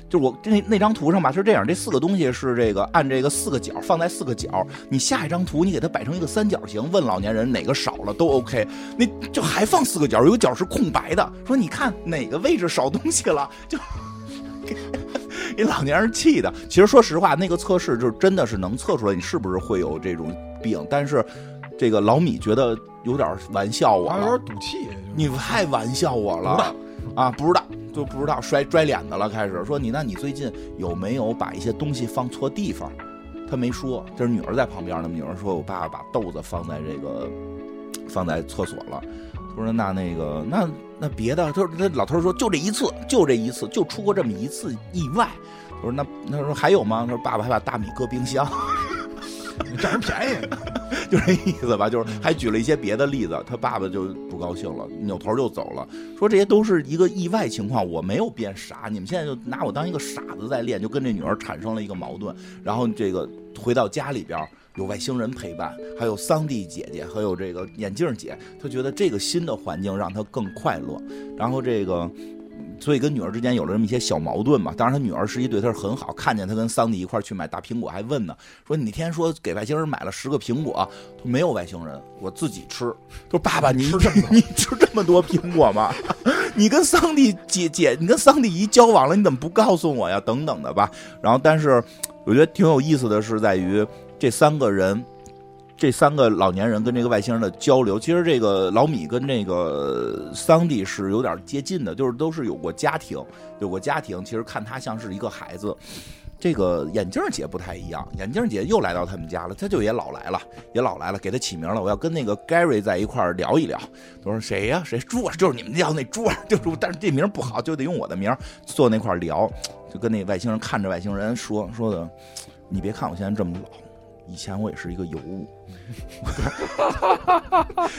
就是我那那张图上吧是这样，这四个东西是这个按这个四个角放在四个角，你下一张图你给它摆成一个三角形，问老年人哪个少了都 OK，那就还放四个角，有个角是空白的，说你看哪个位置少东西了，就给 一老年人气的。其实说实话，那个测试就是真的是能测出来你是不是会有这种病，但是这个老米觉得有点玩笑我了有，点赌气。你太玩笑我了啊！不知道就不知道，摔摔脸子了，开始说你那你最近有没有把一些东西放错地方？他没说，这是女儿在旁边呢。女儿说：“我爸爸把豆子放在这个放在厕所了。”他说：“那那个那那别的，他说那老头说就这一次，就这一次，就出过这么一次意外。”我说：“那那说还有吗？”他说：“爸爸还把大米搁冰箱。”占人便宜，就这意思吧，就是还举了一些别的例子，他爸爸就不高兴了，扭头就走了，说这些都是一个意外情况，我没有变傻，你们现在就拿我当一个傻子在练，就跟这女儿产生了一个矛盾。然后这个回到家里边有外星人陪伴，还有桑蒂姐姐，还有这个眼镜姐，她觉得这个新的环境让她更快乐。然后这个。所以跟女儿之间有了这么一些小矛盾嘛。当然，她女儿实际对她是很好，看见她跟桑迪一块儿去买大苹果，还问呢，说你那天说给外星人买了十个苹果，没有外星人，我自己吃。他说爸爸，你吃这么 你吃这么多苹果吗？你跟桑蒂姐姐，你跟桑蒂姨交往了，你怎么不告诉我呀？等等的吧。然后，但是我觉得挺有意思的是在于这三个人。这三个老年人跟这个外星人的交流，其实这个老米跟这个桑迪是有点接近的，就是都是有过家庭，有过家庭。其实看他像是一个孩子。这个眼镜姐不太一样，眼镜姐又来到他们家了，她就也老来了，也老来了，给她起名了。我要跟那个 Gary 在一块儿聊一聊。我说谁呀、谁猪啊？就是你们叫那猪啊，就是，但是这名不好，就得用我的名坐那块儿聊。就跟那外星人看着外星人说说的，你别看我现在这么老，以前我也是一个尤物。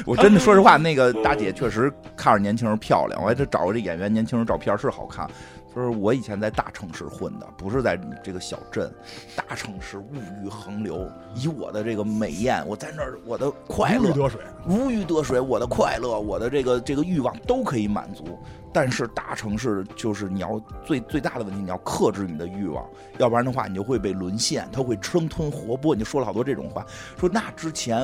我真的说实话，那个大姐确实看着年轻人漂亮，我还得找个这演员年轻人照片是好看。就是我以前在大城市混的，不是在这个小镇。大城市物欲横流，以我的这个美艳，我在那儿我的快乐如鱼得水。如鱼得水，我的快乐，我的这个这个欲望都可以满足。但是大城市就是你要最最大的问题，你要克制你的欲望，要不然的话你就会被沦陷，它会生吞活剥。你就说了好多这种话，说那之前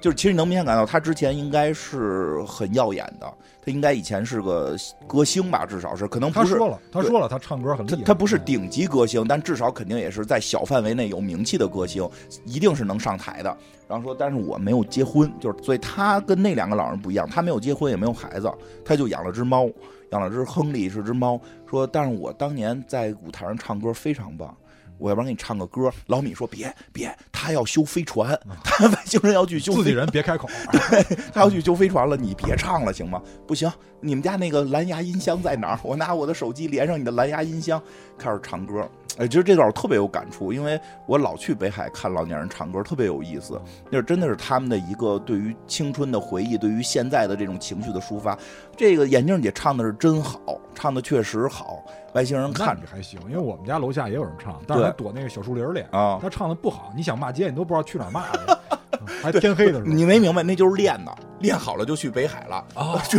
就是其实你能明显感到他之前应该是很耀眼的，他应该以前是个歌星吧，至少是可能不是他说了，他说了，他唱歌很厉害。他他不是顶级歌星，但至少肯定也是在小范围内有名气的歌星，一定是能上台的。然后说，但是我没有结婚，就是所以他跟那两个老人不一样，他没有结婚也没有孩子，他就养了只猫，养了只亨利是只猫。说，但是我当年在舞台上唱歌非常棒。我要不然给你唱个歌。老米说别别，他要修飞船，他外星人要去修飞自己人别开口。对他要去修飞船了，你别唱了行吗？不行，你们家那个蓝牙音箱在哪儿？我拿我的手机连上你的蓝牙音箱，开始唱歌。哎，其实这段我特别有感触，因为我老去北海看老年人唱歌，特别有意思。那真的是他们的一个对于青春的回忆，对于现在的这种情绪的抒发。这个眼镜姐唱的是真好，唱的确实好，外星人看着还行，因为我们家楼下也有人唱，但是躲那个小树林里。啊。他唱的不好，你想骂街，你都不知道去哪儿骂去，嗯还天黑的时候。你没明白，那就是练的，练好了就去北海了。啊，就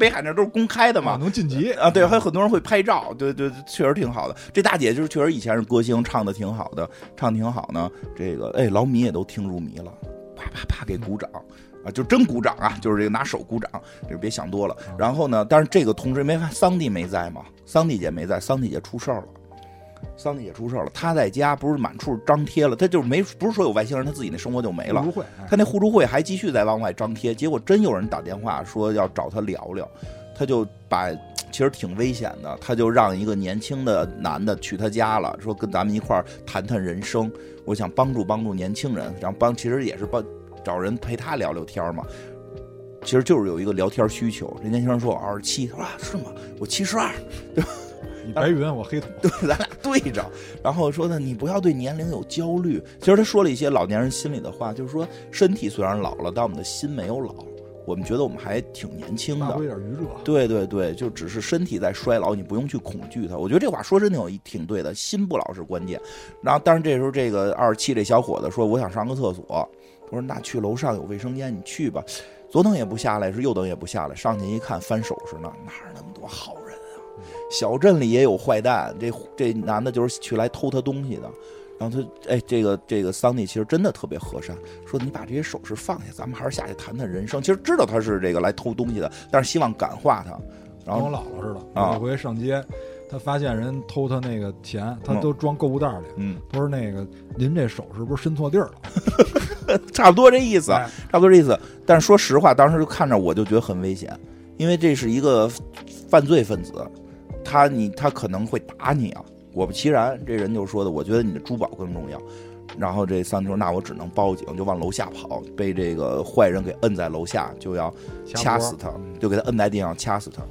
北海那都是公开的嘛，能晋级啊，对，还有很多人会拍照，对对，确实挺好的。这大姐就是确实以前是歌星，唱的挺好的，唱得挺好呢。这个哎，老米也都听入迷了，啪啪啪给鼓掌啊，就真鼓掌啊，就是这个拿手鼓掌，这个别想多了。然后呢，但是这个同时没发，桑蒂没在嘛，桑蒂姐没在，桑蒂姐出事儿了。桑蒂姐出事儿了，她在家不是满处张贴了，她就是没不是说有外星人，她自己那生活就没了互。助会，她那互助会还继续在往外张贴，结果真有人打电话说要找她聊聊，她就把其实挺危险的，她就让一个年轻的男的去她家了，说跟咱们一块儿谈谈人生，我想帮助帮助年轻人，然后帮其实也是帮找人陪她聊聊天嘛。其实就是有一个聊天需求，这年轻人说我二十七，他说啊是吗？我七十二，对吧你白云我黑土，对，咱俩对着，然后说呢，你不要对年龄有焦虑。其实他说了一些老年人心里的话，就是说身体虽然老了，但我们的心没有老，我们觉得我们还挺年轻的发挥。点余热。对对对，就只是身体在衰老，你不用去恐惧它。我觉得这话说真的有一挺对的，心不老是关键。然后，但是这时候这个二十七这小伙子说：“我想上个厕所。”我说：“那去楼上有卫生间，你去吧。”左等也不下来，是右等也不下来，上去一看翻手势呢，哪儿那么多好人啊？小镇里也有坏蛋，这这男的就是去来偷他东西的。然后他哎，这个这个桑尼其实真的特别和善，说你把这些首饰放下，咱们还是下去谈谈人生。其实知道他是这个来偷东西的，但是希望感化他。然后跟我姥姥似的，啊有一回上街，他发现人偷他那个钱，他嗯都装购物袋里。嗯，他说那个您这手是不是伸错地儿了？差不多这意思，哎差不多这意思。但是说实话，当时就看着我就觉得很危险，因为这是一个犯罪分子，他你他可能会打你啊。果不其然，这人就说的，我觉得你的珠宝更重要。然后这桑迪说：“那我只能报警，就往楼下跑，被这个坏人给摁在楼下，就要掐死他，就给他摁在地上掐死他。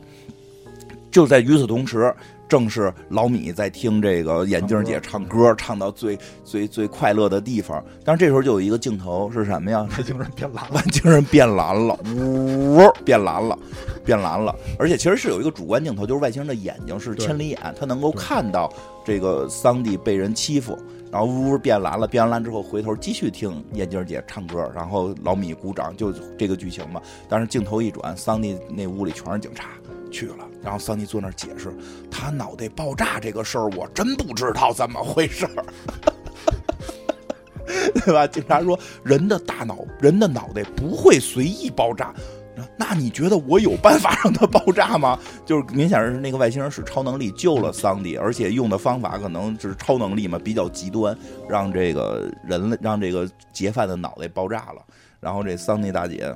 就在与此同时，正是老米在听这个眼镜姐唱歌，唱到最最最快乐的地方。但是这时候就有一个镜头是什么呀？外星人变蓝了，外星人变蓝了，呜，变蓝了，变蓝了。而且其实是有一个主观镜头，就是外星人的眼睛是千里眼，他能够看到这个桑迪被人欺负，然后呜呜变蓝了，变完蓝之后回头继续听眼镜姐唱歌，然后老米鼓掌，就这个剧情嘛。但是镜头一转，桑迪那屋里全是警察。去了，然后桑尼坐那儿解释，他脑袋爆炸这个事儿，我真不知道怎么回事儿，对吧？警察说，人的大脑、人的脑袋不会随意爆炸。那你觉得我有办法让它爆炸吗？就是明显是那个外星人使超能力救了桑迪，而且用的方法可能就是超能力嘛，比较极端，让这个人类让这个劫犯的脑袋爆炸了。然后这桑尼大姐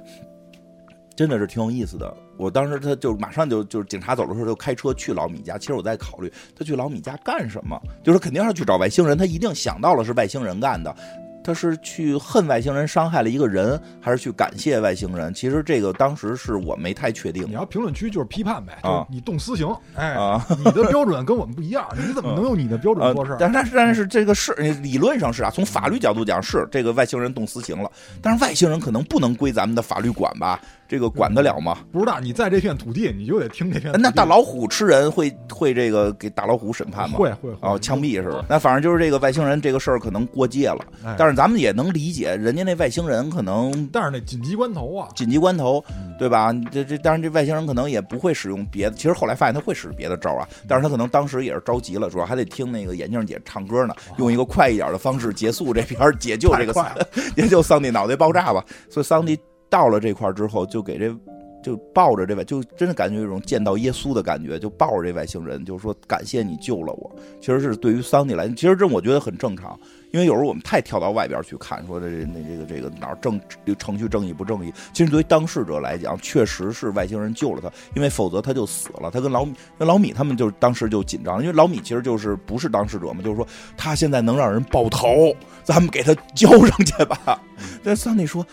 真的是挺有意思的。我当时他就马上就就是警察走的时候就开车去老米家。其实我在考虑他去老米家干什么，就是肯定是去找外星人，他一定想到了是外星人干的。他是去恨外星人伤害了一个人，还是去感谢外星人？其实这个当时是我没太确定你要评论区就是批判呗，啊就你动私刑，哎，啊。你的标准跟我们不一样，你怎么能用你的标准呃做事？，但但是但是这个是理论上是啊，从法律角度讲是这个外星人动私刑了，但是外星人可能不能归咱们的法律管吧？这个管得了吗？不知道你在这片土地，你就得听这片。那大老虎吃人会会这个给大老虎审判吗？会会会哦，枪毙是吧？那反正就是这个外星人这个事儿可能过界了，哎但是咱们也能理解，人家那外星人可能但是那紧急关头啊，紧急关头，嗯对吧？这这当然这外星人可能也不会使用别的，其实后来发现他会使别的招啊，但是他可能当时也是着急了，主要还得听那个眼镜姐唱歌呢，用一个快一点的方式结束这片儿，解救这个太快了 解救桑迪脑袋爆炸吧。所以桑迪到了这块之后，就给这。就抱着这外，就真的感觉有一种见到耶稣的感觉，就抱着这外星人，就说感谢你救了我。其实是对于桑尼来，其实这我觉得很正常，因为有时候我们太跳到外边去看，说这那这个这个哪儿正程序正义不正义。其实对于当事者来讲，确实是外星人救了他，因为否则他就死了。他跟老米、那老米他们就当时就紧张，因为老米其实就是不是当事者嘛，就是说他现在能让人爆头，咱们给他交上去吧。但桑尼说。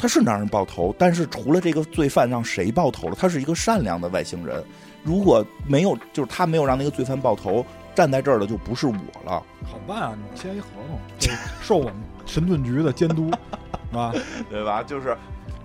他是让人爆头，但是除了这个罪犯，让谁爆头了？他是一个善良的外星人，如果没有，就是他没有让那个罪犯爆头，站在这儿的就不是我了。好办啊，你签一合同，就受我们神盾局的监督，是吧？对吧？就是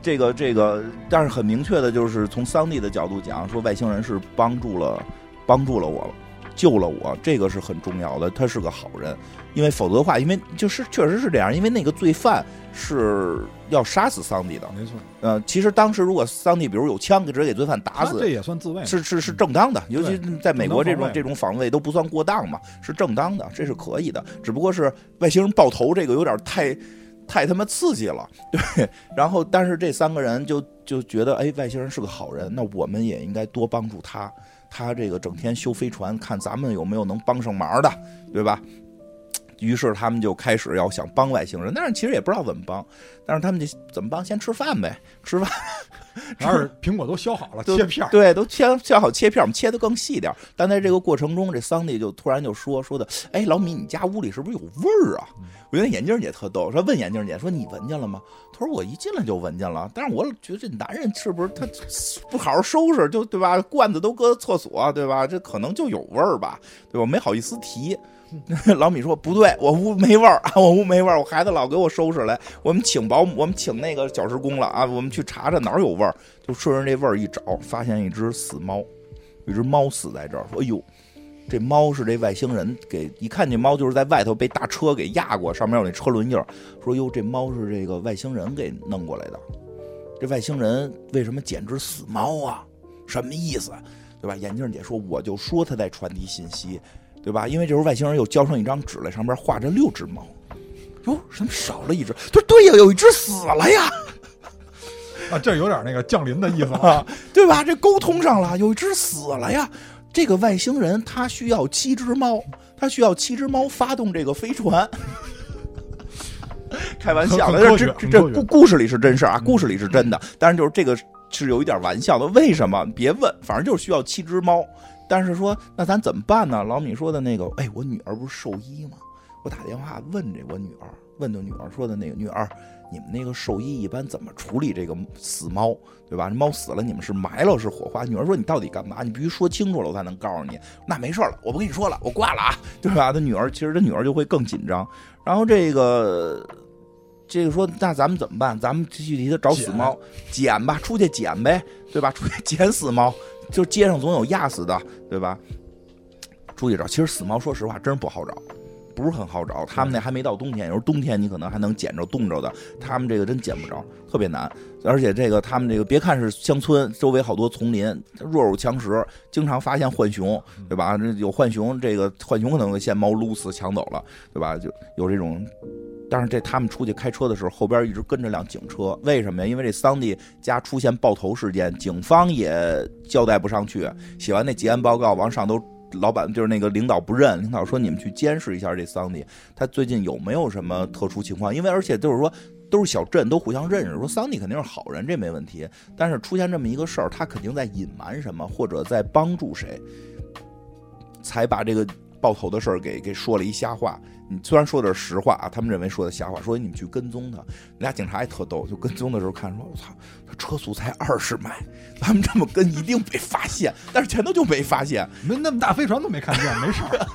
这个这个，但是很明确的，就是从桑蒂的角度讲，说外星人是帮助了帮助了我，救了我，这个是很重要的。他是个好人，因为否则的话，因为就是确实是这样，因为那个罪犯是要杀死桑迪的。没错，呃，其实当时如果桑迪比如有枪，直接给罪犯打死这，也算自卫，是是是正当的，尤其在美国这种这种防卫都不算过当嘛，是正当的，这是可以的。只不过是外星人爆头这个有点太太他妈刺激了，对。然后，但是这三个人就就觉得，哎，外星人是个好人，那我们也应该多帮助他。他这个整天修飞船，看咱们有没有能帮上忙的，对吧？于是他们就开始要想帮外星人，但是其实也不知道怎么帮。但是他们就怎么帮？先吃饭呗，吃饭。然后苹果都削好了，切片儿，对，都切削好切片，我们切的更细点儿。但在这个过程中，这桑蒂就突然就说说的，哎，老米，你家屋里是不是有味儿啊？我觉得眼镜姐特逗，说问眼镜姐说你闻见了吗？她说我一进来就闻见了，但是我觉得这男人是不是他 不好好收拾，就对吧？罐子都搁厕所，对吧？这可能就有味儿吧，对吧？我没好意思提。老米说：“不对，我屋没味儿啊，我屋没味儿，我孩子老给我收拾来。我们请保姆，我们请那个小时工了啊，我们去查查哪儿有味儿。就顺着这味儿一找，发现一只死猫，一只猫死在这儿。说：哎呦，这猫是这外星人给一看这猫就是在外头被大车给压过，上面有那车轮印儿。说哟，这猫是这个外星人给弄过来的。这外星人为什么捡只死猫啊？什么意思？对吧？眼镜姐说，我就说他在传递信息。”对吧？因为这时候外星人又交上一张纸来，上边画着六只猫。哟，怎么少了一只？他说：“对呀，有一只死了呀，啊，这有点那个降临的意思了。啊，对吧？这沟通上了，有一只死了呀。这个外星人他需要七只猫，他需要七只猫发动这个飞船。开玩笑的，这这这故故事里是真事儿啊，故事里是真的，但是就是这个是有一点玩笑的。为什么？别问，反正就是需要七只猫。但是说，那咱怎么办呢？老米说的那个，哎，我女儿不是兽医吗？我打电话问这我女儿，问的女儿说的那个女儿，你们那个兽医一般怎么处理这个死猫，对吧？猫死了，你们是埋了是火化？女儿说你到底干嘛？你必须说清楚了，我才能告诉你。那没事了，我不跟你说了，我挂了啊，对吧？他女儿其实他女儿就会更紧张。然后这个这个说，那咱们怎么办？咱们具体的找死猫捡吧，出去捡呗，对吧？出去捡死猫，就街上总有压死的，对吧？出去找，其实死猫说实话真是不好找。不是很好找，他们那还没到冬天，有时候冬天你可能还能捡着冻着的，他们这个真捡不着，特别难。而且这个他们这个，别看是乡村，周围好多丛林，弱肉强食，经常发现浣熊，对吧？这有浣熊，这个浣熊可能会先猫撸死抢走了，对吧？就有这种。但是这他们出去开车的时候，后边一直跟着辆警车，为什么呀？因为这桑迪家出现爆头事件，警方也交代不上去，写完那结案报告往上都。老板就是那个领导不认，领导说你们去监视一下这桑迪，他最近有没有什么特殊情况？因为而且就是说都是小镇，都互相认识，说桑迪肯定是好人，这没问题。但是出现这么一个事儿，他肯定在隐瞒什么，或者在帮助谁，才把这个爆头的事儿给给说了一瞎话。你虽然说的是实话啊，他们认为说的瞎话，说你们去跟踪他，俩警察也特逗，就跟踪的时候看说，我操，他车速才二十迈，咱们这么跟一定被发现，但是前头就没发现，没那么大飞船都没看见，没事儿。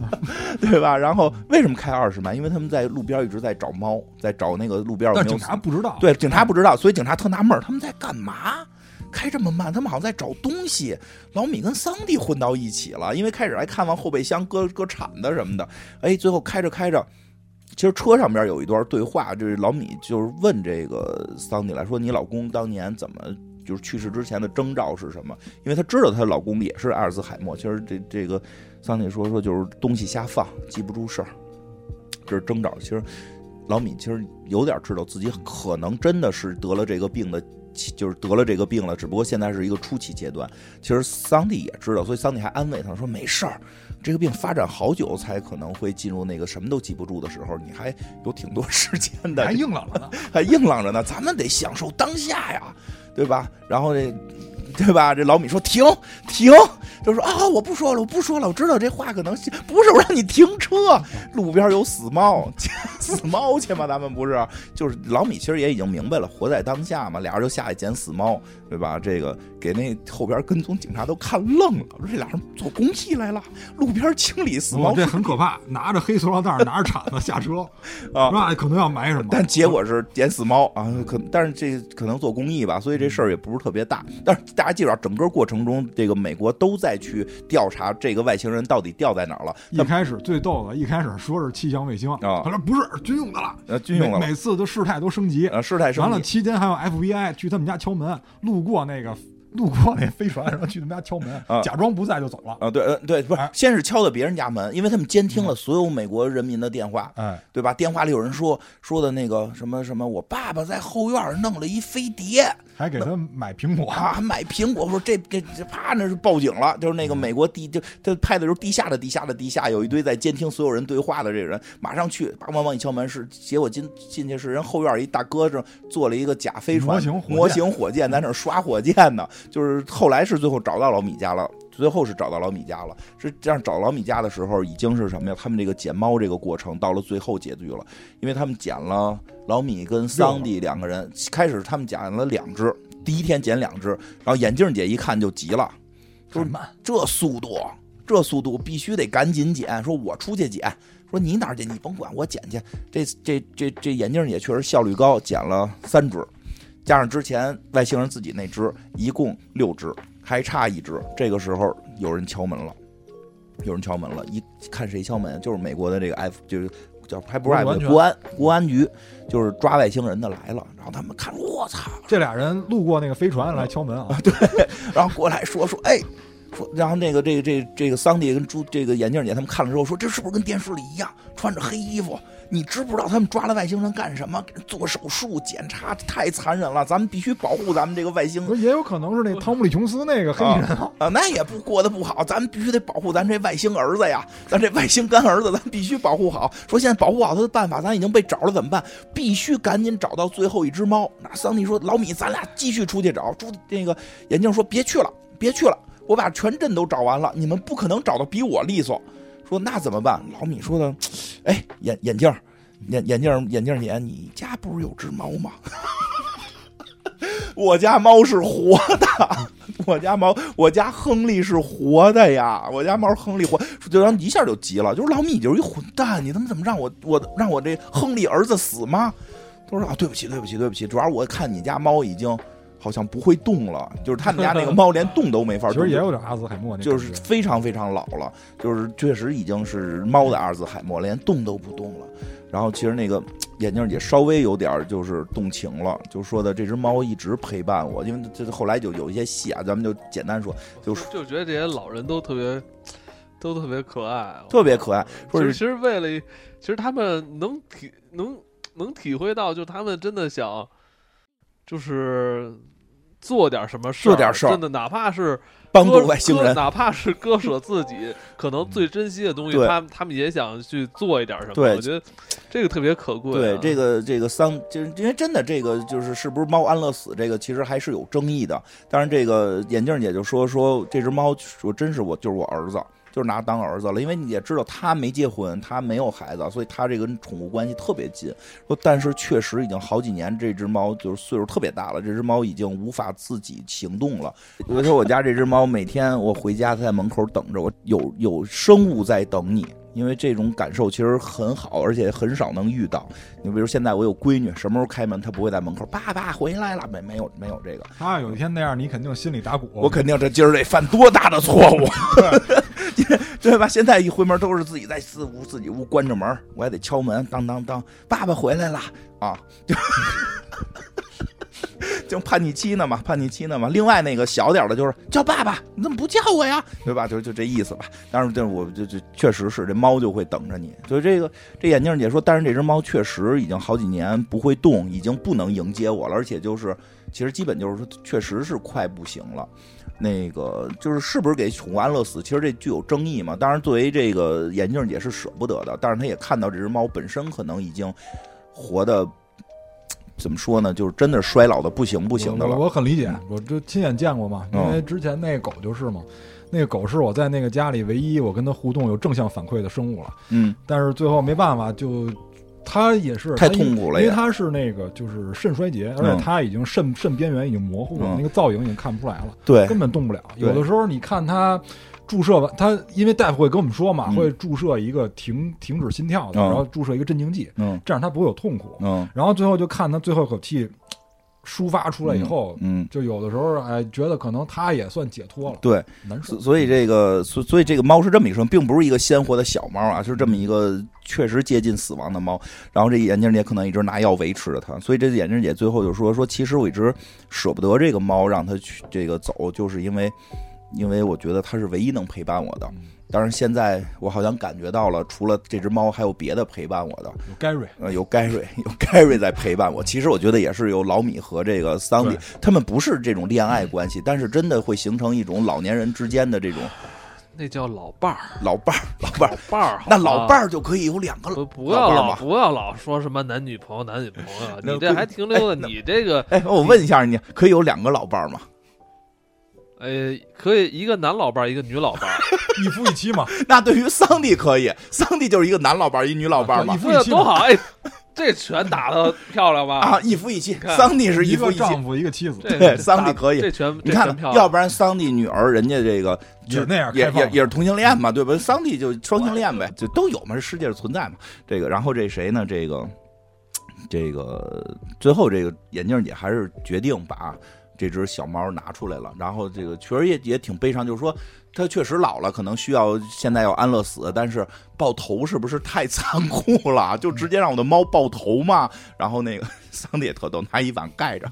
对吧？然后为什么开二十迈？因为他们在路边一直在找猫，在找那个路边有没有但警察不知道，对，警察不知道，所以警察特纳闷儿，他们在干嘛？开这么慢，他们好像在找东西。老米跟桑迪混到一起了，因为开始还看望后备箱搁搁铲子什么的。哎，最后开着开着，其实车上边有一段对话，就是老米就是问这个桑迪来说：“你老公当年怎么就是去世之前的征兆是什么？”因为他知道她老公也是阿尔兹海默。其实这这个桑迪说说就是东西瞎放，记不住事儿，这是征兆。其实老米其实有点知道自己可能真的是得了这个病的。就是得了这个病了，只不过现在是一个初期阶段。其实桑蒂也知道，所以桑蒂还安慰他说：“没事儿，这个病发展好久才可能会进入那个什么都记不住的时候，你还有挺多 时间的，还硬朗着呢。还硬朗着呢。咱们得享受当下呀，对吧？然后这，对吧？这老米说停停，就说啊，我不说了，我不说了，我知道这话可能不是我让你停车，路边有死猫，捡死猫去嘛，咱们不是？就是老米其实也已经明白了，活在当下嘛，俩人就下去捡死猫，对吧？这个给那后边跟踪警察都看愣了，说这俩人做公益来了，路边清理死猫哦，这很可怕，拿着黑塑料袋，拿着铲子下车，啊。那可能要埋什么。但结果是捡死猫啊，可但是这可能做公益吧，所以这事儿也不是特别大。但是大家记住啊，整个过程中，这个美国都在去调查这个外星人到底掉在哪儿了。一开始最逗的，一开始说是气象卫星，啊。后来不是军用的了，呃，军用的每每次的事态都升级。呃，事态升级。完了，期间还有 FBI 去他们家敲门，路过那个路过那飞船，然后去他们家敲门，啊。假装不在就走了。啊，对，呃，对，不是哎，先是敲的别人家门，因为他们监听了所有美国人民的电话，哎，对吧？电话里有人说说的那个什么什么，我爸爸在后院弄了一飞碟，还给他买苹果，啊，还买苹果，说这这这啪，那是报警了，就是那个美国地就他拍的时候地下的地下的地下有一堆在监听所有人对话的这个人，马上去，梆梆梆一敲门，是结果进进去是人后院一大哥正做了一个假飞船模型火箭。模型火箭在那刷火箭呢，就是后来是最后找到老米家了。最后是找到老米家了，是这样找老米家的时候，已经是什么呀？他们这个捡猫这个过程到了最后结局了，因为他们捡了老米跟桑迪两个人，开始他们捡了两只，第一天捡两只，然后眼镜姐一看就急了，说很慢，这速度，这速度必须得赶紧捡。说我出去捡，说你哪儿去？你甭管，我捡去。这这这这眼镜姐确实效率高，捡了三只，加上之前外星人自己那只，一共六只，还差一只。这个时候有人敲门了，有人敲门了，一看谁敲门，就是美国的这个 F，就是叫还不是国 F 国安国安局，就是抓外星人的来了。然后他们看，我操！这俩人路过那个飞船来敲门啊，对然后过来说说，哎，说，然后那个这个这个这个桑迪跟朱这个眼镜姐他们看了之后说，这是不是跟电视里一样，穿着黑衣服？你知不知道他们抓了外星人干什么？给人做手术检查，太残忍了。咱们必须保护咱们这个外星也有可能是那汤姆里琼斯那个黑人啊？啊，那也不过得不好，咱们必须得保护咱这外星儿子呀，咱这外星干儿子，咱必须保护好。说现在保护好他的办法，咱已经被找了，怎么办？必须赶紧找到最后一只猫。那桑尼说：“老米，咱俩继续出去找。”朱那个眼镜说：“别去了，别去了，我把全镇都找完了，你们不可能找到比我利索。”说那怎么办？老米说的：“哎，眼眼镜。”眼眼镜眼镜姐，你家不是有只猫吗？我家猫是活的，我家猫，我家亨利是活的呀，我家猫亨利活，就让一下就急了，就是老米就是一混蛋，你他妈怎么让我我让我这亨利儿子死吗？他说啊，对不起对不起对不起，主要我看你家猫已经好像不会动了，就是他们家那个猫连动都没法动，其实也有点阿兹海默就是非常非常老了，就是确实已经是猫的阿兹海默，连动都不动了。然后其实那个眼镜姐稍微有点就是动情了，就说的这只猫一直陪伴我，因为这后来就有一些戏啊，咱们就简单说，就是 就觉得这些老人都特别都特别可爱，特别可爱。其实说是其实为了，其实他们能体能能体会到，就他们真的想就是做点什么事，做点事儿真的哪怕是帮助外星人，哪怕是割舍自己 可能最珍惜的东西，他他们也想去做一点什么。对我觉得这个特别可贵、啊。对这个这个桑，就是因为真的这个就是是不是猫安乐死，这个其实还是有争议的。当然，这个眼镜姐就说说这只猫，说真是我就是我儿子。就是拿当儿子了，因为你也知道他没结婚，他没有孩子，所以他这个宠物关系特别近。说但是确实已经好几年，这只猫就是岁数特别大了，这只猫已经无法自己行动了。比如说我家这只猫，每天我回家，它在门口等着我，有有生物在等你。因为这种感受其实很好，而且很少能遇到。你比如现在我有闺女，什么时候开门，她不会在门口，爸爸回来了，没没有没有这个，他有一天那样，你肯定心里打鼓。我肯定这今儿得犯多大的错误，对吧？现在一回门都是自己在自屋自己屋关着门，我还得敲门，当当当，爸爸回来了啊，就 就叛逆期呢嘛，叛逆期呢嘛。另外那个小点的，就是叫爸爸，你怎么不叫我呀？对吧？就就这意思吧。但是，这我就就确实是这猫就会等着你。所以这个这眼镜姐说，但是这只猫确实已经好几年不会动，已经不能迎接我了，而且就是其实基本就是说，确实是快不行了。那个就是是不是给宠物安乐死，其实这具有争议嘛。当然，作为这个眼镜姐是舍不得的，但是她也看到这只猫本身可能已经活的怎么说呢，就是真的衰老的不行不行的了。我很理解，我就亲眼见过嘛，因嗯为之前那个狗就是嘛，那个狗是我在那个家里唯一我跟它互动有正向反馈的生物了，嗯，但是最后没办法，就它也是太痛苦了因为他是那个就是肾衰竭，而嗯且他已经肾肾边缘已经模糊了，嗯。那个造影已经看不出来了，对。根本动不了。有的时候你看他。注射完，他因为大夫会跟我们说嘛，嗯。会注射一个停停止心跳的，嗯。然后注射一个镇静剂，嗯。这样他不会有痛苦。嗯。然后最后就看他最后一口气抒发出来以后，嗯，就有的时候哎，觉得可能他也算解脱了，对。难受所。所以这个，所所以这个猫是这么一生，并不是一个鲜活的小猫啊，是这么一个确实接近死亡的猫。然后这眼镜姐可能一直拿药维持着它，所以这眼镜姐最后就说说，其实我一直舍不得这个猫，让它去这个走，就是因为因为我觉得它是唯一能陪伴我的。当然，现在我好像感觉到了，除了这只猫，还有别的陪伴我的。有 Gary，呃，有 Gary，，有 Gary 在陪伴我。其实我觉得也是有老米和这个桑迪对，他们不是这种恋爱关系，但是真的会形成一种老年人之间的这种那叫老伴儿，老伴儿，老伴儿。老伴儿那老伴儿就可以有两个不不要老不要老说什么男女朋友男女朋友，你这还停留哎在你这个哎，我问一下你，可以有两个老伴儿吗？呃，可以一个男老伴儿一个女老伴儿，一夫一妻嘛，那对于桑蒂可以，桑蒂就是一个男老伴儿，一女老伴儿嘛一。夫一妻，多好哎，这拳打的漂亮吧？啊，一夫一妻，桑蒂是一夫一妻。一个丈夫一个妻子，这对桑蒂可以这拳你看要不然桑蒂女儿人家这个就那样也也也是同性恋嘛，对吧？桑蒂就双性恋呗，就都有嘛，这世界是存在嘛。这个，然后这谁呢？这个这个最后这个眼镜姐还是决定把这只小猫拿出来了。然后这个确实也也挺悲伤，就是说它确实老了，可能需要现在要安乐死，但是爆头是不是太 残酷了？就直接让我的猫爆头嘛？然后那个 桑迪也特逗，拿一碗盖着，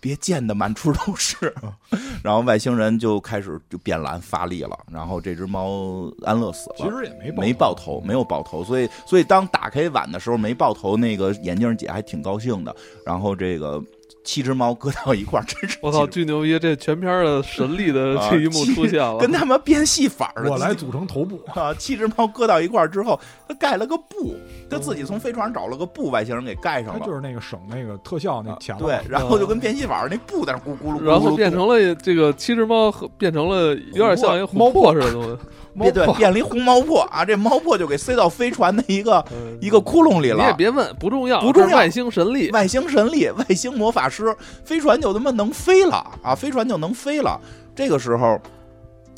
别溅的满处都是。然后外星人就开始就变蓝发力了，然后这只猫安乐死了。其实也没没爆头，没有爆头，所以所以当打开碗的时候没爆头，那个眼镜姐还挺高兴的。然后这个七只猫搁到一块儿，真是 我操，巨牛逼！这全片的神力的啊这一幕出现了，跟他妈变戏法儿的。我来组成头部，啊，七只猫搁到一块儿之后，他盖了个布，他自己从飞船上找了个布，外星人给盖上了。他就是那个省那个特效那啊对，然后就跟变戏法儿那布在那咕咕噜咕噜，然后变成了这个七只猫变成了有点像一个猫琥珀似的东西，变对变了一红猫破啊，这猫破就给塞到飞船的一个嗯一个窟窿里了你也。别问，不重要，不重要外星神力。外星神力，外星魔法师，飞船就他妈能飞了啊！飞船就能飞了。这个时候，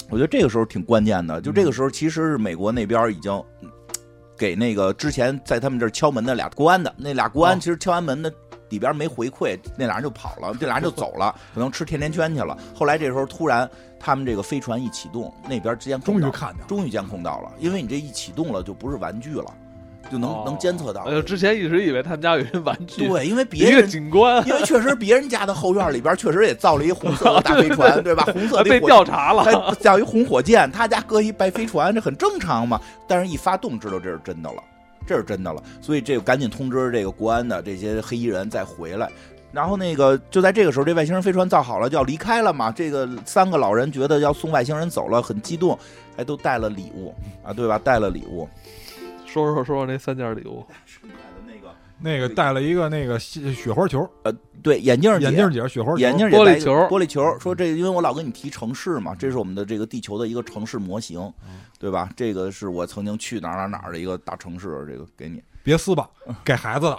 我觉得这个时候挺关键的。就这个时候，其实是美国那边已经嗯给那个之前在他们这儿敲门的俩国安的那俩国安，哦其实敲完门的里边没回馈，那俩人就跑了，这俩人就走了，可能吃甜甜圈去了。后来这时候突然他们这个飞船一启动，那边之间终于看见。终于监控到了，因为你这一启动了，就不是玩具了，就能、哦能监测到。哎呦，之前一直以为他们家有一玩具，对，因为一个别人警官因为确实别人家的后院里边确实也造了一红色的大飞船，对吧？红色还被调查了。还造一红火箭，他家搁一白飞船，这很正常嘛。但是一发动，知道这是真的了，这是真的了，所以这赶紧通知这个国安的这些黑衣人再回来。然后那个就在这个时候，这外星人飞船造好了，就要离开了嘛。这个三个老人觉得要送外星人走了，很激动，还都带了礼物啊，对吧？带了礼物。说说说说那三件礼物，那个那个带了一个那个雪雪花球，呃对眼镜姐眼镜姐雪花球，眼镜也带一个玻璃球玻璃球，说这因为我老跟你提城市嘛，这是我们的这个地球的一个城市模型，对吧？这个是我曾经去哪儿哪儿哪儿的一个大城市，这个给你，别撕吧，给孩子的，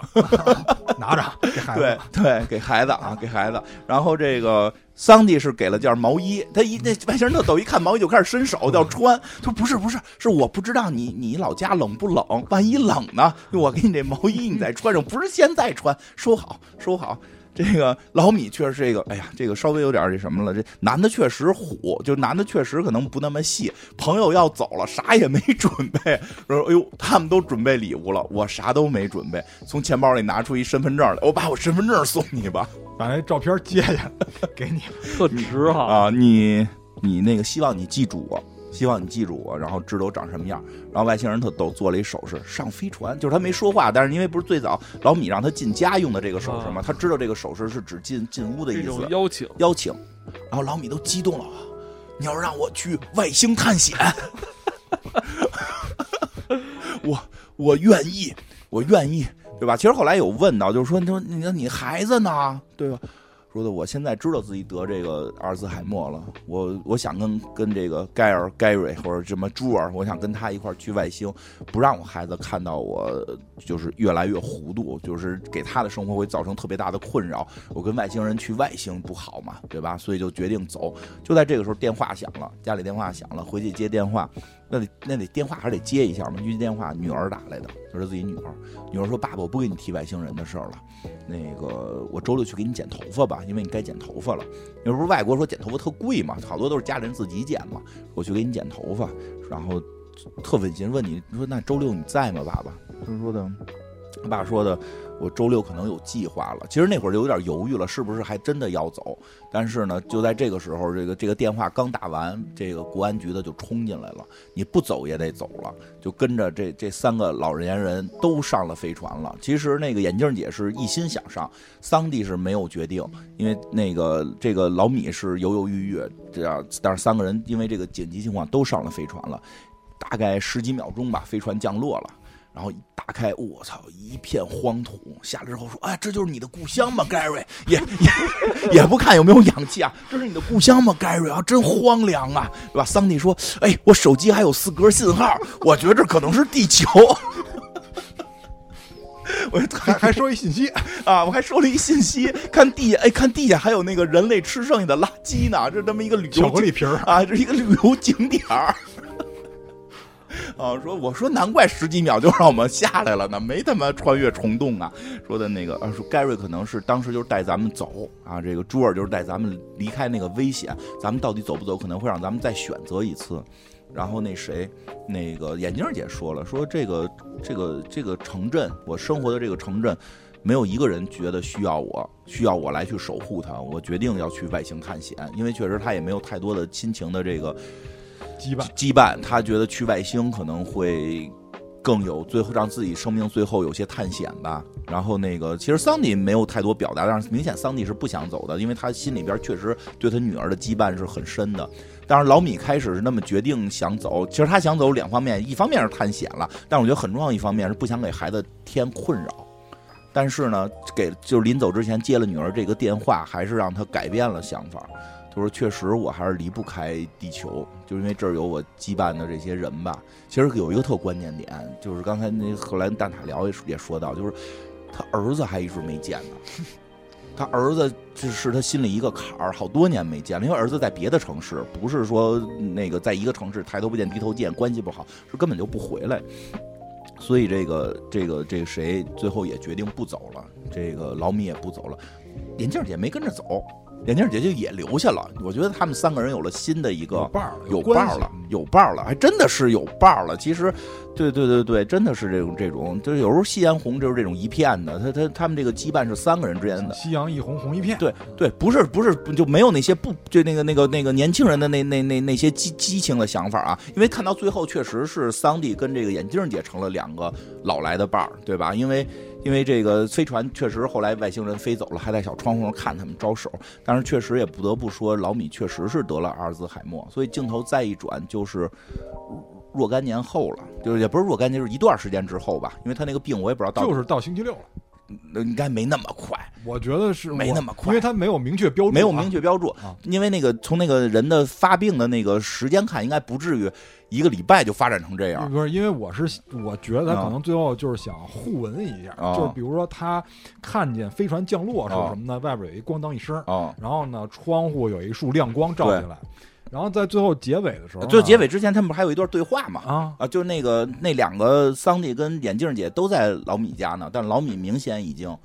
拿着给孩子对。对，给孩子啊，给孩子。然后这个桑迪是给了件毛衣，他一那外星人特逗，一看毛衣就开始伸手要穿，他说不是不是，是我不知道你你老家冷不冷，万一冷呢，我给你这毛衣你再穿上，不是现在穿，收好收好。这个老米确实是一个，哎呀，这个稍微有点这什么了。这男的确实虎，就男的确实可能不那么细。朋友要走了，啥也没准备，说哎呦，他们都准备礼物了，我啥都没准备。从钱包里拿出一身份证来，我把我身份证送你吧。把那照片接下来，给你。特值哈。啊，你你那个希望你记住我，希望你记住我，然后知道我长什么样。然后外星人特逗，做了一手势，上飞船，就是他没说话，但是因为不是最早老米让他进家用的这个手势吗，他知道这个手势是指进进屋的意思，种邀请，邀请。然后老米都激动了，你要让我去外星探险，我 我愿意，我愿意，对吧？其实后来有问到，就是说，你说你说你孩子呢，对吧？说的我现在知道自己得这个阿尔兹海默了，我我想跟跟这个盖尔盖瑞或者什么朱尔，我想跟他一块儿去外星，不让我孩子看到我就是越来越糊涂，就是给他的生活会造成特别大的困扰。我跟外星人去外星不好嘛，对吧？所以就决定走。就在这个时候，电话响了，家里电话响了，回去接电话，那得那得电话还是得接一下嘛。预接电话，女儿打来的，就是自己女儿。女儿说：“爸爸，我不跟你提外星人的事儿了。那个，我周六去给你剪头发吧，因为你该剪头发了。那不是外国说剪头发特贵嘛，好多都是家里人自己剪嘛。我去给你剪头发，然后特温馨，问你说那周六你在吗，爸爸？他说的，他爸说的，我周六可能有计划了。其实那会儿就有点犹豫了，是不是还真的要走？但是呢，就在这个时候，这个这个电话刚打完，这个国安局的就冲进来了。你不走也得走了，就跟着这这三个老年人都上了飞船了。其实那个眼镜姐是一心想上，桑蒂是没有决定，因为那个这个老米是犹犹豫豫，这样，但是三个人因为这个紧急情况都上了飞船了。大概十几秒钟吧，飞船降落了。然后一打开，我操，一片荒土。下来之后说：“哎，这就是你的故乡吗，Gary？也 也也不看有没有氧气啊，这是你的故乡吗，Gary？啊，真荒凉啊，对吧？”桑蒂说：“哎，我手机还有四格信号，我觉得这可能是地球。”我还还说一信息，啊，我还收了一信息，看地下，哎，看地下还有那个人类吃剩下的垃圾呢，这他妈一个旅游巧克力瓶儿，啊，这是一个旅游景点儿。啊，说我说难怪十几秒就让我们下来了呢，没他妈穿越虫洞啊。说的那个啊，说盖瑞可能是当时就是带咱们走啊，这个朱尔就是带咱们离开那个危险，咱们到底走不走，可能会让咱们再选择一次。然后那谁，那个眼镜姐说了，说这个这个这个城镇，我生活的这个城镇，没有一个人觉得需要我，需要我来去守护他。我决定要去外星探险，因为确实他也没有太多的亲情的这个羁绊。羁绊，他觉得去外星可能会更有最后让自己生命最后有些探险吧。然后那个其实桑迪没有太多表达，但是明显桑迪是不想走的，因为他心里边确实对他女儿的羁绊是很深的。但是老米开始是那么决定想走，其实他想走两方面，一方面是探险了，但我觉得很重要一方面是不想给孩子添困扰。但是呢，给就是临走之前接了女儿这个电话，还是让他改变了想法。就是：“确实，我还是离不开地球，就是因为这儿有我羁绊的这些人吧。其实有一个特关键点，就是刚才那荷兰蛋塔聊也也说到，就是他儿子还一直没见呢。他儿子这是他心里一个坎儿，好多年没见了，因为儿子在别的城市，不是说那个在一个城市抬头不见低头见，关系不好，是根本就不回来。所以这个这个这个谁最后也决定不走了，这个老米也不走了，眼镜姐没跟着走。”眼镜姐就也留下了，我觉得他们三个人有了新的一个伴儿，有伴儿了，有伴儿了，还真的是有伴儿了。其实，对对对对，真的是这种这种，就是有时候夕阳红就是这种一片的，他他他们这个羁绊是三个人之间的，夕阳一红红一片。对对，不是不是就没有那些不就那个那个那个年轻人的那那那那些激激情的想法啊？因为看到最后确实是桑迪跟这个眼镜姐成了两个老来的伴儿，对吧？因为。因为这个飞船确实后来外星人飞走了，还在小窗户上看他们招手。但是确实也不得不说，老米确实是得了阿尔兹海默。所以镜头再一转，就是若干年后了，就是也不是若干年，就是一段时间之后吧。因为他那个病我也不知道到就是到星期六了，应该没那么快。我觉得是没那么快，因为他没有明确标注，没有明确标注。因为那个从那个人的发病的那个时间看，应该不至于。一个礼拜就发展成这样，不是因为我是我觉得他可能最后就是想互文一下，就是比如说他看见飞船降落是什么呢？外边有一咣当一声，然后呢窗户有一束亮光照进来，然后在最后结尾的时候，就结尾之前他们不还有一段对话嘛？啊啊，就那个那两个桑蒂跟眼镜姐都在老米家呢，但老米明显已经。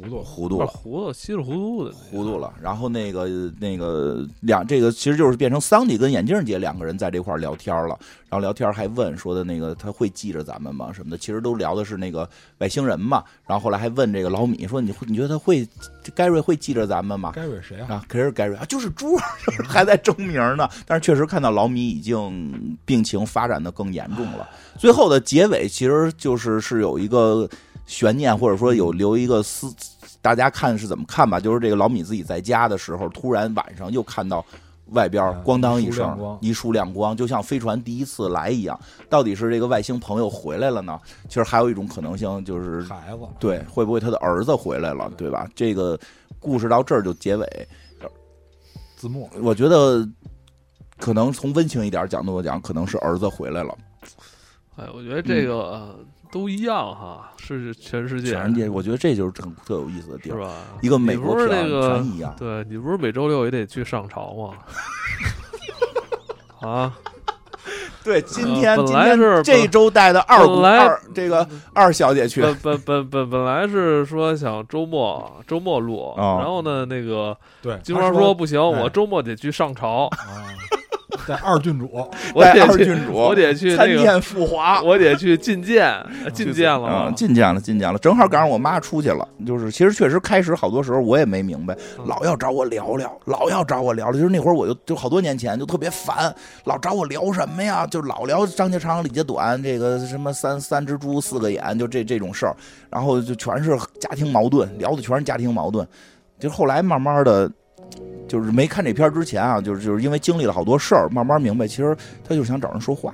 糊涂糊涂了，糊涂稀里糊涂的糊涂了。然后那个那个两这个其实就是变成桑迪跟眼镜姐两个人在这块聊天了。然后聊天还问说的那个他会记着咱们吗什么的？其实都聊的是那个外星人嘛。然后后来还问这个老米说你你觉得他会盖瑞会记着咱们吗？盖瑞谁啊？啊，可是盖瑞啊，就是猪 还在争名呢。但是确实看到老米已经病情发展的更严重了。最后的结尾其实就是是有一个。悬念，或者说有留一个思，大家看是怎么看吧？就是这个老米自己在家的时候，突然晚上又看到外边咣当一声，一束亮光，就像飞船第一次来一样。到底是这个外星朋友回来了呢？其实还有一种可能性，就是孩子，对，会不会他的儿子回来了？对吧？这个故事到这儿就结尾，字幕。我觉得可能从温情一点角度讲，可能是儿子回来了。哎，我觉得这个。都一样哈，是全世界。全世界，我觉得这就是特特有意思的地儿，是吧？一个美国那个全一样。对你不是每周六也得去上朝吗？啊，对，今天本来是这周带的二姑二这个二小姐去。本本本本本来是说想周末周末录，然后呢，那个对金花说不行，我周末得去上朝。在二郡主，我得二郡主，我得去参见父华，我得去觐见，觐见了吗？觐见了，觐见了，正好赶上我妈出去了。就是，其实确实开始好多时候我也没明白，老要找我聊聊，老要找我聊聊。就是那会儿我就就好多年前就特别烦，老找我聊什么呀？就老聊张家长李家短，这个什么三三只猪四个眼，就这这种事儿。然后就全是家庭矛盾，聊的全是家庭矛盾。就后来慢慢的。就是没看这片之前啊，就是就是因为经历了好多事儿，慢慢明白，其实他就是想找人说话。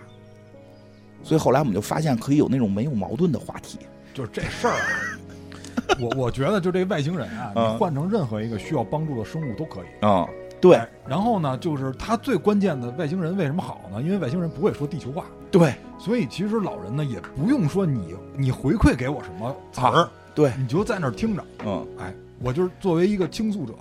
所以后来我们就发现，可以有那种没有矛盾的话题。就是这事儿啊，我我觉得就这外星人啊，你换成任何一个需要帮助的生物都可以啊。对。然后呢，就是他最关键的外星人为什么好呢？因为外星人不会说地球话。对。所以其实老人呢，也不用说你你回馈给我什么词儿，对，你就在那儿听着。嗯。哎，我就是作为一个倾诉者。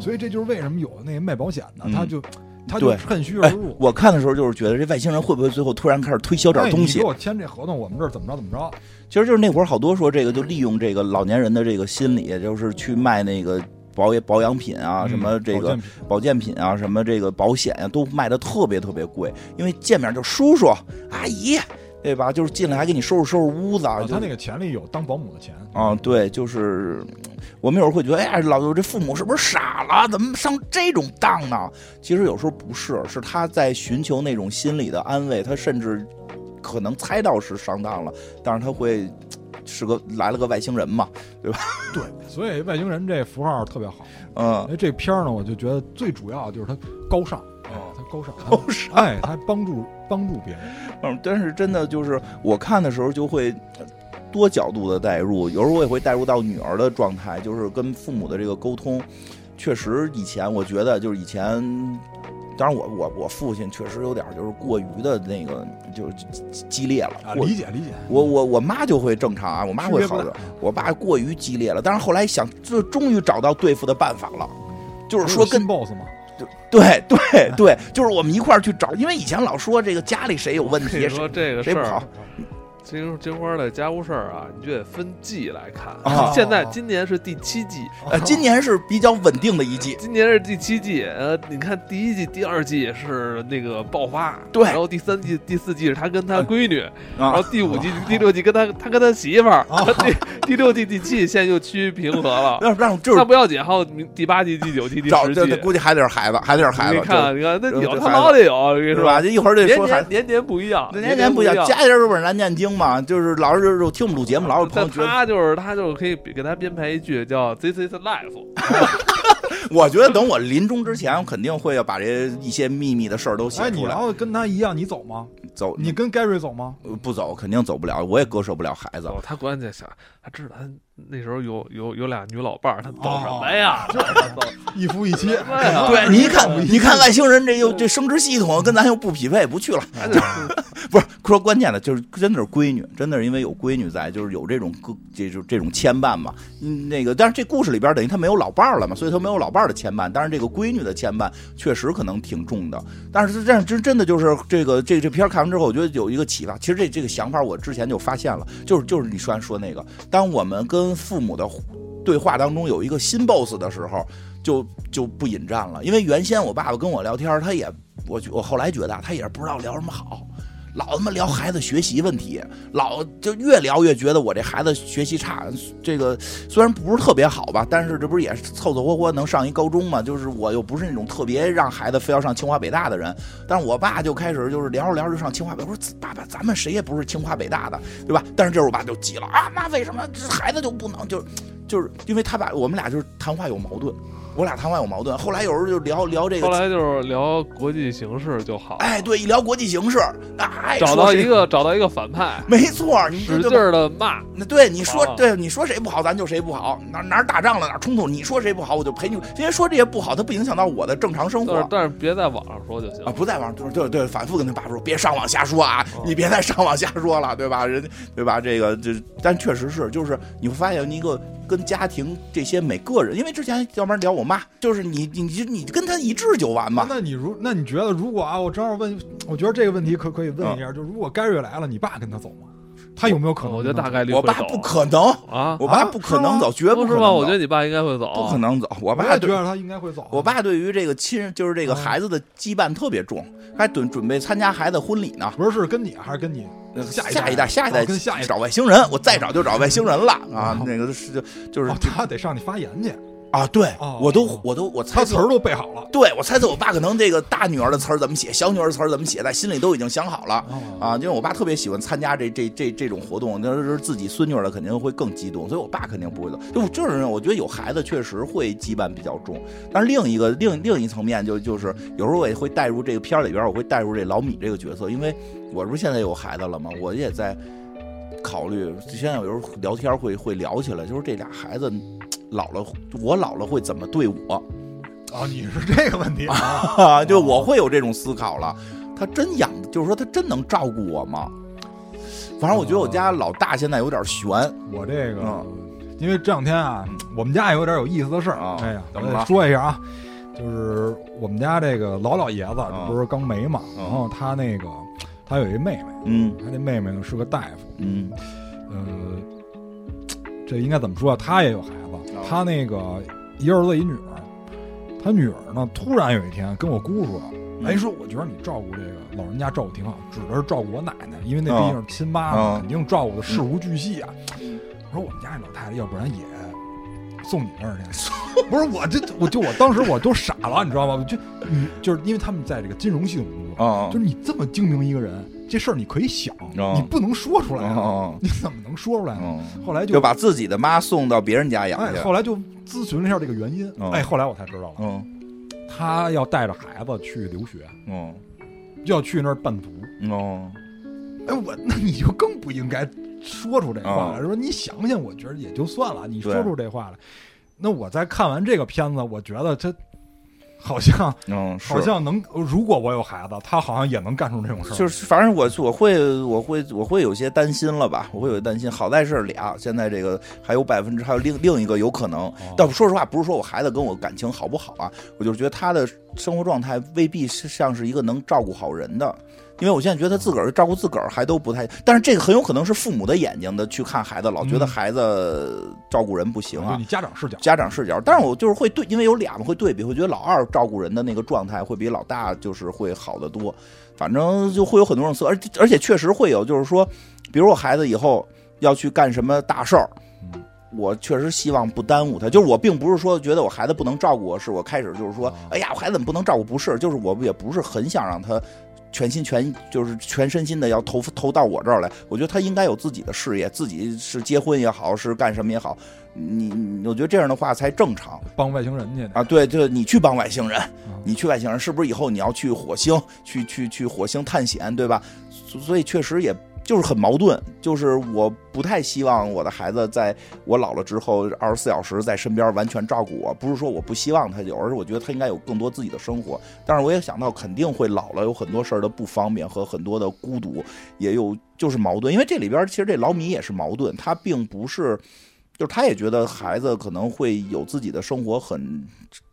所以这就是为什么有的那个卖保险的，他就他就趁虚而入。我看的时候就是觉得这外星人会不会最后突然开始推销点东西？给我签这合同，我们这儿怎么着怎么着？其实就是那会儿好多说这个就利用这个老年人的这个心理，就是去卖那个保保养品啊，什么这个保健品啊，什么这个保险啊，都卖的特别特别贵。因为见面就叔叔阿姨。对吧？就是进来还给你收拾收拾屋子。他那个钱里有当保姆的钱啊，对，就是我们有时候会觉得，哎呀，老刘这父母是不是傻了？怎么上这种当呢？其实有时候不是，是他在寻求那种心理的安慰。他甚至可能猜到是上当了，但是他会是个来了个外星人嘛，对吧？对，所以外星人这符号特别好。嗯，因为这片儿呢，我就觉得最主要就是他高尚。哦，他高尚，高尚，哎，他帮助帮助别人。嗯，但是真的就是我看的时候就会多角度的代入，有时候我也会代入到女儿的状态，就是跟父母的这个沟通。确实，以前我觉得就是以前，当然我我我父亲确实有点就是过于的那个就是激烈了。啊，理解理解。我我我妈就会正常啊，我妈会好点。我爸过于激烈了，但是后来想，就终于找到对付的办法了，就是说跟 boss 吗？对对对，就是我们一块儿去找，因为以前老说这个家里谁有问题，说这个谁不好。金金花的家务事儿啊，你就得分季来看。现在今年是第七季，呃，今年是比较稳定的一季。今年是第七季，呃，你看第一季、第二季是那个爆发，对，然后第三季、第四季是他跟他闺女，然后第五季、第六季跟他他跟他媳妇儿，第第六季、第七季现在又趋于平和了。那让就是那不要紧，还有第八季、第九季、第十季，估计还得是孩子，还得是孩子。你看，你看，那有他老得有，是吧？这一会儿得说年年不一样，年年不一样，家家都是难念经嘛，就是老是。就听我们录节目，老有朋友觉得他就是他，就可以给他编排一句叫 “This is life”。我觉得等我临终之前，我肯定会要把这一些秘密的事儿都写出来。你要跟他一样，你走吗？走。你跟 Gary 走吗？不走，肯定走不了。我也割舍不了孩子。他关键想，他知道他那时候有有有俩女老伴儿，他走什么呀？一夫一妻。对，你一看，你看外星人这又这生殖系统跟咱又不匹配，不去了。不是说关键的，就是真的是闺女，真的是因为有闺女在，就是有这种个这种这种牵绊嘛。嗯，那个，但是这故事里边等于他没有老伴儿了嘛，所以他没有老伴儿的牵绊。但是这个闺女的牵绊确实可能挺重的。但是这样真真的就是这个这这片看完之后，我觉得有一个启发。其实这这个想法我之前就发现了，就是就是你说说那个，当我们跟父母的对话当中有一个新 boss 的时候，就就不引战了。因为原先我爸爸跟我聊天，他也我我后来觉得他也不知道聊什么好。老他妈聊孩子学习问题，老就越聊越觉得我这孩子学习差。这个虽然不是特别好吧，但是这不是也是凑凑合合能上一高中嘛？就是我又不是那种特别让孩子非要上清华北大的人。但是我爸就开始就是聊着聊着就上清华北，我说爸爸，咱们谁也不是清华北大的，对吧？但是这时候我爸就急了啊，那为什么这孩子就不能？就就是因为他爸我们俩就是谈话有矛盾。我俩谈话有矛盾，后来有时候就聊聊这个，后来就是聊国际形势就好。哎，对，一聊国际形势，哎，找到一个找到一个反派，没错，你使劲的骂。那对你说，对你说谁不好，咱就谁不好。哪哪打仗了，哪冲突，你说谁不好，我就陪你。因为说这些不好，它不影响到我的正常生活。但是别在网上说就行啊，不在网上，就是对对，反复跟他爸说，别上网瞎说啊，你别再上网瞎说了，对吧？人对吧？这个这，但确实是，就是你会发现一个。跟家庭这些每个人，因为之前要不然聊我妈，就是你你你你跟他一致就完嘛。那你如那你觉得如果啊，我正好问，我觉得这个问题可可以问一下，就如果盖瑞来了，你爸跟他走吗？他有没有可能？我觉得大概率我爸不可能啊，我爸不可能走，绝不是吧？我觉得你爸应该会走，不可能走。我爸觉得他应该会走。我爸对于这个亲，就是这个孩子的羁绊特别重，还准准备参加孩子婚礼呢。不是是跟你还是跟你？下下一代，下一代跟下一找外星人，我再找就找外星人了啊！那个是就就是他得上去发言去啊！对，我都我都我猜词儿都背好了。对，我猜测我爸可能这个大女儿的词儿怎么写，小女儿词儿怎么写，在心里都已经想好了啊！因为我爸特别喜欢参加这这这这种活动，那是自己孙女的肯定会更激动，所以我爸肯定不会走。就就是我觉得有孩子确实会羁绊比较重，但是另一个另另一层面就就是有时候我也会带入这个片儿里边，我会带入这老米这个角色，因为。我不是现在有孩子了吗？我也在考虑。现在有时候聊天会会聊起来，就是这俩孩子老了，我老了会怎么对我？啊，你是这个问题啊？就我会有这种思考了。他真养，就是说他真能照顾我吗？反正我觉得我家老大现在有点悬。我这个，因为这两天啊，我们家也有点有意思的事儿啊。哎呀，我说一下啊，就是我们家这个老老爷子，这不是刚没嘛，然后他那个。他有一妹妹，嗯，他那妹妹呢是个大夫，嗯，呃，这应该怎么说啊？他也有孩子，他那个一儿子一女儿，他女儿呢突然有一天跟我姑说，哎，说我觉得你照顾这个老人家照顾挺好，指的是照顾我奶奶，因为那毕竟是亲妈嘛，肯定照顾的事无巨细啊。我说我们家那老太太，要不然也送你那儿去？不是我这，我就我当时我都傻了，你知道吗？就你就是因为他们在这个金融系统工作，就是你这么精明一个人，这事儿你可以想，你不能说出来，你怎么能说出来呢？后来就把自己的妈送到别人家养去。后来就咨询了一下这个原因，哎，后来我才知道了。他要带着孩子去留学，嗯，要去那儿办读，哦，哎，我那你就更不应该说出这话了。说你想想，我觉得也就算了，你说出这话来，那我在看完这个片子，我觉得他。好像，嗯，好像能。如果我有孩子，他好像也能干出这种事儿。就是，反正我我会我会我会有些担心了吧？我会有担心。好在是俩，现在这个还有百分之还有另另一个有可能。但说实话，不是说我孩子跟我感情好不好啊，我就是觉得他的生活状态未必是像是一个能照顾好人的。因为我现在觉得他自个儿照顾自个儿还都不太，但是这个很有可能是父母的眼睛的去看孩子，老觉得孩子照顾人不行啊。你家长视角，家长视角。但是我就是会对，因为有俩嘛，会对比，会觉得老二照顾人的那个状态会比老大就是会好得多。反正就会有很多种色，而而且确实会有，就是说，比如我孩子以后要去干什么大事儿，我确实希望不耽误他。就是我并不是说觉得我孩子不能照顾我，是我开始就是说，哎呀，我孩子怎么不能照顾？不是，就是我也不是很想让他。全心全就是全身心的要投投到我这儿来，我觉得他应该有自己的事业，自己是结婚也好，是干什么也好，你我觉得这样的话才正常。帮外星人去啊？对对，你去帮外星人，你去外星人，是不是以后你要去火星去去去火星探险，对吧？所以确实也。就是很矛盾，就是我不太希望我的孩子在我老了之后二十四小时在身边完全照顾我，不是说我不希望他有，而是我觉得他应该有更多自己的生活。但是我也想到肯定会老了，有很多事儿的不方便和很多的孤独，也有就是矛盾。因为这里边其实这老米也是矛盾，他并不是，就是他也觉得孩子可能会有自己的生活很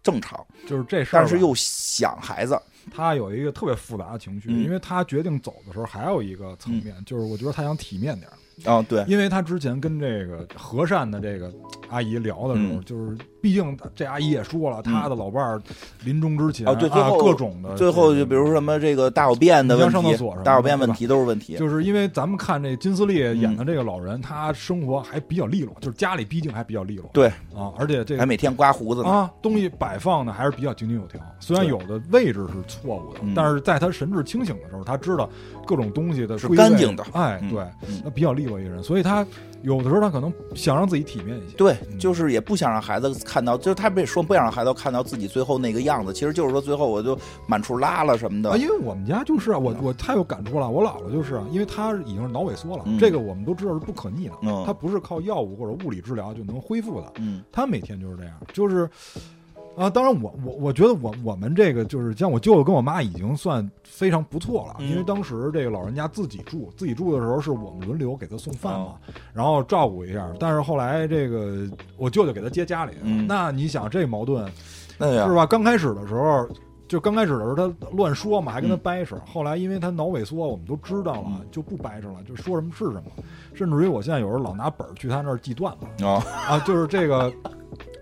正常，就是这事儿，但是又想孩子。他有一个特别复杂的情绪，因为他决定走的时候，还有一个层面，就是我觉得他想体面点儿。啊，对，因为他之前跟这个和善的这个阿姨聊的时候，就是毕竟这阿姨也说了，他的老伴儿临终之前啊，对，最后各种的，最后就比如什么这个大小便的问题，大小便问题都是问题。就是因为咱们看这金斯利演的这个老人，他生活还比较利落，就是家里毕竟还比较利落。对啊，而且这还每天刮胡子呢啊，东西摆放的还是比较井井有条。虽然有的位置是错误的，但是在他神志清醒的时候，他知道各种东西的是干净的。哎，对，那比较利落一个人，所以他。有的时候他可能想让自己体面一些，对，就是也不想让孩子看到，就是他被说不想让孩子看到自己最后那个样子，其实就是说最后我就满处拉了什么的。因为我们家就是啊我我太有感触了，我姥姥就是啊因为她已经是脑萎缩了，这个我们都知道是不可逆的，她不是靠药物或者物理治疗就能恢复的，嗯，她每天就是这样，就是。啊，当然，我我我觉得我我们这个就是像我舅舅跟我妈已经算非常不错了，因为当时这个老人家自己住，自己住的时候是我们轮流给他送饭嘛，然后照顾一下。但是后来这个我舅舅给他接家里，那你想这矛盾，是吧？刚开始的时候，就刚开始的时候他乱说嘛，还跟他掰扯。后来因为他脑萎缩，我们都知道了，就不掰扯了，就说什么是什么。甚至于我现在有时候老拿本儿去他那儿记段子啊啊，就是这个。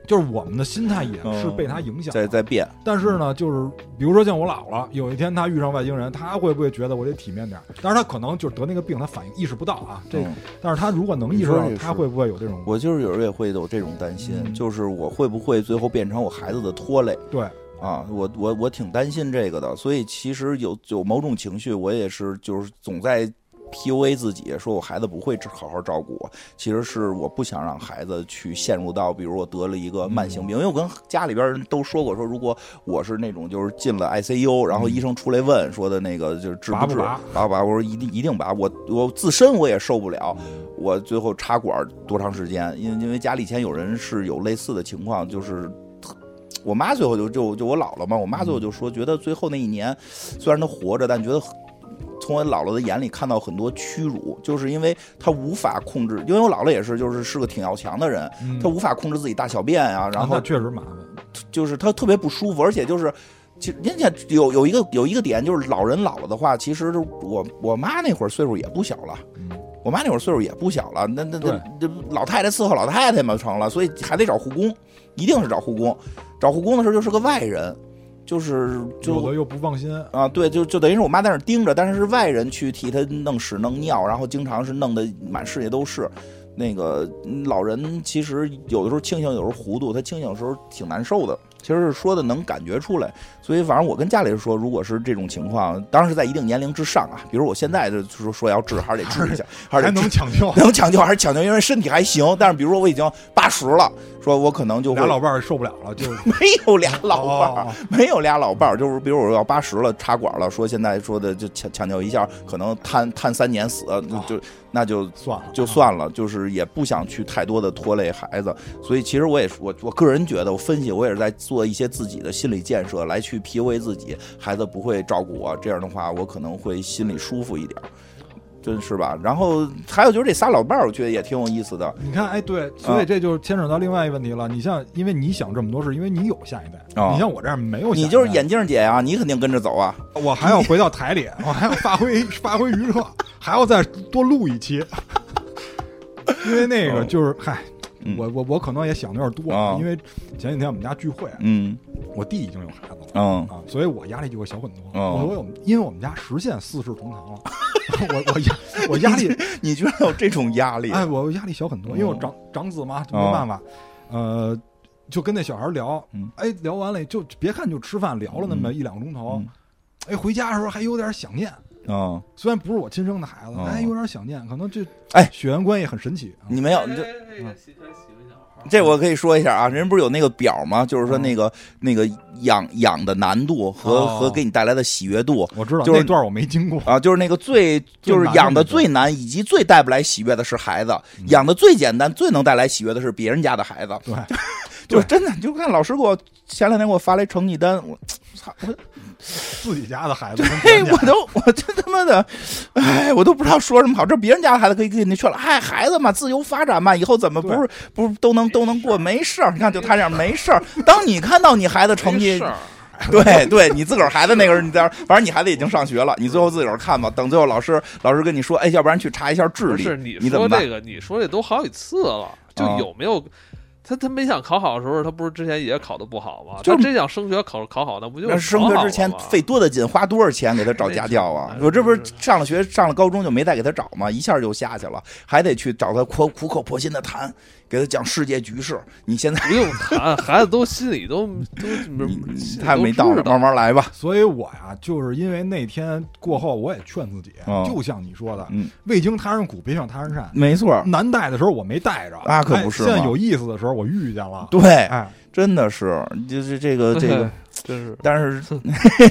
就是我们的心态也是被他影响，在在变。但是呢，就是比如说像我姥姥，有一天她遇上外星人，她会不会觉得我得体面点？但是她可能就是得那个病，她反应意识不到啊。这，但是她如果能意识到，她会不会有这种？我就是有时候也会有这种担心，就是我会不会最后变成我孩子的拖累？对，啊，我我我挺担心这个的。所以其实有有某种情绪，我也是就是总在。P.U.A 自己说，我孩子不会好好照顾我。其实是我不想让孩子去陷入到，比如我得了一个慢性病。因为我跟家里边人都说过，说如果我是那种就是进了 I.C.U，然后医生出来问说的那个就是治不治，拔不拔？我说一定一定拔。我我自身我也受不了，我最后插管多长时间？因为因为家里以前有人是有类似的情况，就是我妈最后就就就我姥姥嘛，我妈最后就说，觉得最后那一年虽然她活着，但觉得。从我姥姥的眼里看到很多屈辱，就是因为他无法控制，因为我姥姥也是，就是是个挺要强的人，她无法控制自己大小便啊，然后确实麻烦，就是她特别不舒服，而且就是，其实人家有有一个有一个点，就是老人老了的话，其实我我妈那会儿岁数也不小了，我妈那会儿岁数也不小了，那那那这老太太伺候老太太嘛成了，所以还得找护工，一定是找护工，找护工的时候就是个外人。就是有的又不放心啊，对，就就等于是我妈在那盯着，但是是外人去替她弄屎弄尿，然后经常是弄得满世界都是。那个老人其实有的时候清醒，有时候糊涂，他清醒的时候挺难受的。其实是说的能感觉出来，所以反正我跟家里人说，如果是这种情况，当然是在一定年龄之上啊。比如我现在就说说要治，还是得治一下，还是能抢救，能抢救还是抢救，因为身体还行。但是比如说我已经八十了，说我可能就俩老伴儿受不了了，就没有俩老伴儿，没有俩老伴儿，就是比如我要八十了插管了，说现在说的就抢抢救一下，可能瘫瘫三年死，就那就算了，就算了，就是也不想去太多的拖累孩子。所以其实我也我我个人觉得，我分析我也是在做一些自己的。心理建设来去 PUA 自己，孩子不会照顾我，这样的话我可能会心里舒服一点，真是吧？然后还有就是这仨老伴儿，我觉得也挺有意思的。你看，哎，对，所以这就牵扯到另外一个问题了。你像，因为你想这么多，是因为你有下一代。你像我这样没有，你就是眼镜姐呀，你肯定跟着走啊。我还要回到台里，我还要发挥 发挥余热，还要再多录一期，因为那个就是嗨。我我我可能也想的有点多，因为前几天我们家聚会，嗯，我弟已经有孩子了，嗯啊，所以我压力就会小很多。我我有，因为我们家实现四世同堂了，我我压我压力，你居然有这种压力？哎，我压力小很多，因为我长长子嘛，没办法，呃，就跟那小孩聊，哎，聊完了就别看就吃饭聊了那么一两个钟头，哎，回家的时候还有点想念。啊，虽然不是我亲生的孩子，哎，有点想念，可能这哎，血缘关系很神奇。你没有，你这这我可以说一下啊，人不是有那个表吗？就是说那个那个养养的难度和和给你带来的喜悦度，我知道，就是那段我没经过啊，就是那个最就是养的最难以及最带不来喜悦的是孩子，养的最简单最能带来喜悦的是别人家的孩子。对，就真的，就看老师给我前两天给我发来成绩单，我操我。自己家的孩子，我都，我真他妈的，哎，我都不知道说什么好。这别人家的孩子可以给你劝了，哎，孩子嘛，自由发展嘛，以后怎么不是不是都能都能过？没事儿，你看就他这样没事儿。当你看到你孩子成绩，对对，你自个儿孩子那个人，你在反正你孩子已经上学了，你最后自个儿看吧。等最后老师老师跟你说，哎，要不然去查一下智力。是你说这个，你说这都好几次了，就有没有？他他没想考好的时候，他不是之前也考的不好吗？就真想升学考考好，那不就升学之前费多大劲，花多少钱给他找家教啊？我这不是上了学上了高中就没再给他找吗？一下就下去了，还得去找他苦苦口婆心的谈。给他讲世界局势，你现在不用谈，孩子都心里都都 还没到，慢慢来吧。所以我呀，就是因为那天过后，我也劝自己，就像你说的，未经他人苦，别向他人善。没错，难带的时候我没带着，那可不是。现在有意思的时候我遇见了，对，哎，真的是，就是这个这个。真是，但是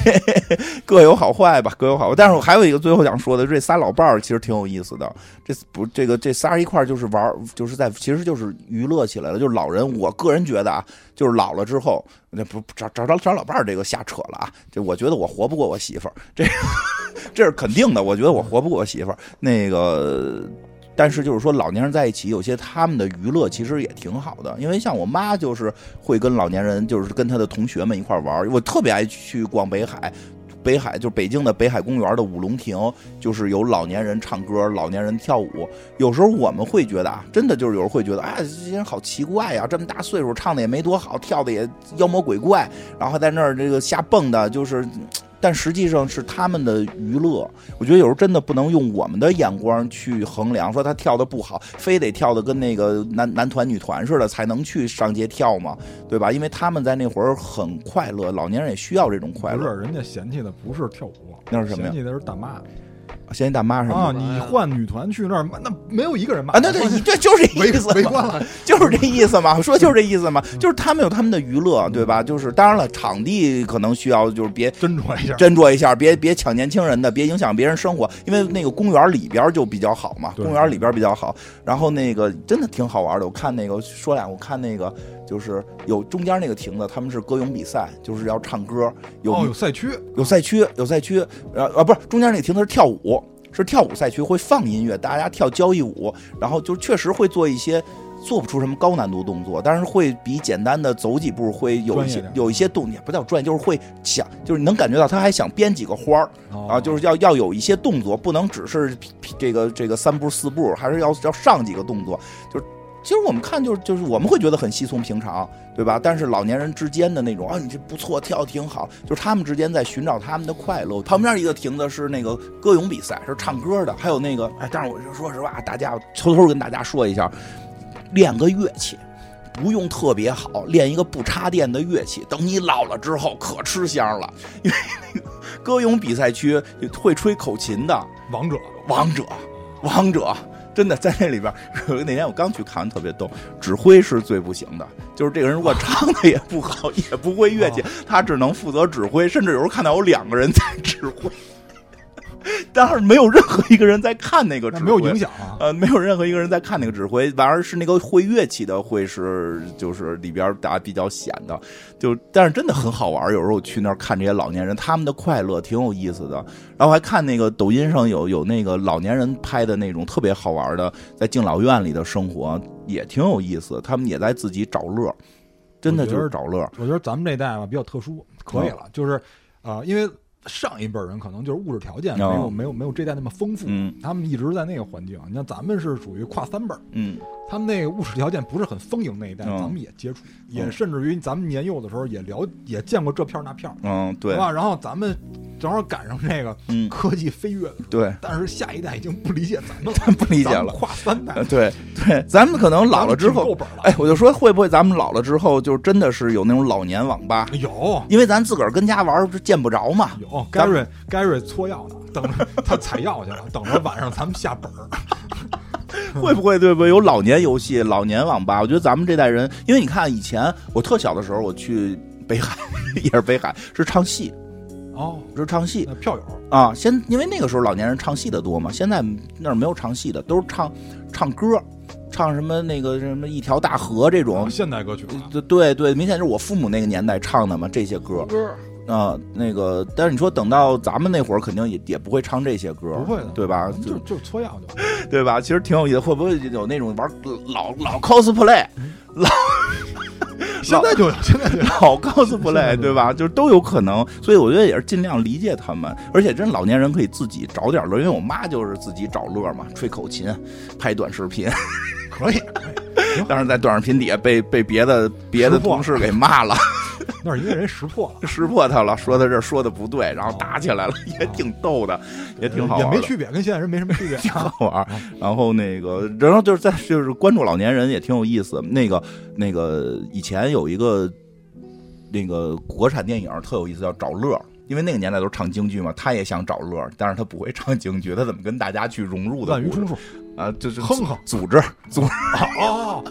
各有好坏吧，各有好坏。但是我还有一个最后想说的，这仨老伴儿其实挺有意思的。这不，这个这仨一块儿就是玩，就是在，其实就是娱乐起来了。就是老人，我个人觉得啊，就是老了之后，那不找找找找老伴儿，这个瞎扯了啊。这我觉得我活不过我媳妇儿，这 这是肯定的。我觉得我活不过我媳妇儿，那个。但是就是说，老年人在一起，有些他们的娱乐其实也挺好的。因为像我妈就是会跟老年人，就是跟她的同学们一块玩。我特别爱去逛北海，北海就北京的北海公园的五龙亭，就是有老年人唱歌，老年人跳舞。有时候我们会觉得啊，真的就是有人会觉得，哎，这些人好奇怪呀，这么大岁数唱的也没多好，跳的也妖魔鬼怪，然后在那儿这个瞎蹦的，就是。但实际上是他们的娱乐，我觉得有时候真的不能用我们的眼光去衡量，说他跳的不好，非得跳的跟那个男男团女团似的才能去上街跳嘛，对吧？因为他们在那会儿很快乐，老年人也需要这种快乐。不是，人家嫌弃的不是跳舞，那是什么呀？嫌弃的是大妈。嫌弃大妈是吗？啊，你换女团去那儿，那没有一个人骂啊！对对，这，就是这意思，围观了，就是这意思嘛。说就是这意思嘛，就是他们有他们的娱乐，对吧？就是当然了，场地可能需要，就是别斟酌一下，斟酌一下，别别抢年轻人的，别影响别人生活。因为那个公园里边就比较好嘛，公园里边比较好。然后那个真的挺好玩的，我看那个说俩，我看那个。就是有中间那个亭子，他们是歌咏比赛，就是要唱歌，有有赛区，有赛区，有赛区，呃啊，不是中间那个亭子是跳舞，是跳舞赛区，会放音乐，大家跳交谊舞，然后就确实会做一些，做不出什么高难度动作，但是会比简单的走几步会有一些有一些动作，不叫专业，就是会想，就是你能感觉到他还想编几个花儿啊，就是要要有一些动作，不能只是这个这个三步四步，还是要要上几个动作，就是。其实我们看就是就是我们会觉得很稀松平常，对吧？但是老年人之间的那种啊，你这不错，跳挺好，就是他们之间在寻找他们的快乐。旁边一个停的是那个歌咏比赛，是唱歌的，还有那个哎，但是我就说实话，大家偷偷跟大家说一下，练个乐器不用特别好，练一个不插电的乐器，等你老了之后可吃香了。因为那个歌咏比赛区会吹口琴的王者，王者，王者。真的在那里边，那天我刚去看，特别逗。指挥是最不行的，就是这个人如果唱的也不好，也不会乐器，他只能负责指挥，甚至有时候看到有两个人在指挥。但是没有任何一个人在看那个指挥，没有影响啊。呃，没有任何一个人在看那个指挥，反而是那个会乐器的会是就是里边大家比较显的。就但是真的很好玩，有时候去那儿看这些老年人，他们的快乐挺有意思的。然后还看那个抖音上有有那个老年人拍的那种特别好玩的，在敬老院里的生活也挺有意思。他们也在自己找乐，真的就是找乐。我觉得咱们这代吧比较特殊，可以了，就是啊，因为。上一辈人可能就是物质条件没有没有没有这代那么丰富，他们一直在那个环境。你像咱们是属于跨三辈儿，嗯。他们那个物质条件不是很丰盈那一代，咱们也接触，也甚至于咱们年幼的时候也了也见过这片那片嗯，对，吧？然后咱们正好赶上这个科技飞跃的时候，对。但是下一代已经不理解咱们，咱不理解了，跨三代，对对，咱们可能老了之后够本了。哎，我就说会不会咱们老了之后就真的是有那种老年网吧？有，因为咱自个儿跟家玩儿见不着嘛。有，盖瑞盖瑞搓药呢，等着他采药去了，等着晚上咱们下本儿。会不会对不？有老年游戏、老年网吧？我觉得咱们这代人，因为你看以前我特小的时候，我去北海也是北海，是唱戏哦，是唱戏票友啊。先因为那个时候老年人唱戏的多嘛，现在那儿没有唱戏的，都是唱唱歌，唱什么那个什么一条大河这种现代歌曲。对对，明显是我父母那个年代唱的嘛，这些歌。啊，那个，但是你说等到咱们那会儿，肯定也也不会唱这些歌，不会的，对吧？就就搓药就，对吧？其实挺有意思，会不会有那种玩老老 cosplay，老 现在就有，现在就有老 cosplay，对吧？就是都有可能，所以我觉得也是尽量理解他们，而且真老年人可以自己找点乐，因为我妈就是自己找乐嘛，吹口琴，拍短视频，可以，但是在短视频底下被被别的别的同事给骂了。那是因为人识破了，识破他了，说他这说的不对，然后打起来了，也挺逗的，也挺好，也没区别，跟现在人没什么区别，挺好玩。然后那个，然后就是在就是关注老年人也挺有意思。那个那个以前有一个那个国产电影特有意思，叫《找乐》。因为那个年代都是唱京剧嘛，他也想找乐，但是他不会唱京剧，他怎么跟大家去融入的？滥竽充数啊，就是哼哼，组织组织哦。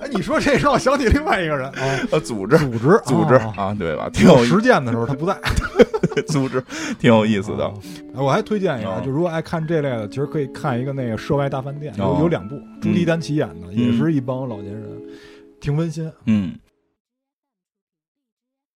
哎，你说这让我想起另外一个人啊，组织组织组织啊，对吧？挺有实践的时候他不在，组织挺有意思的。我还推荐一个，就如果爱看这类的，其实可以看一个那个《涉外大饭店》，有有两部，朱迪丹奇演的，也是一帮老年人，挺温馨。嗯，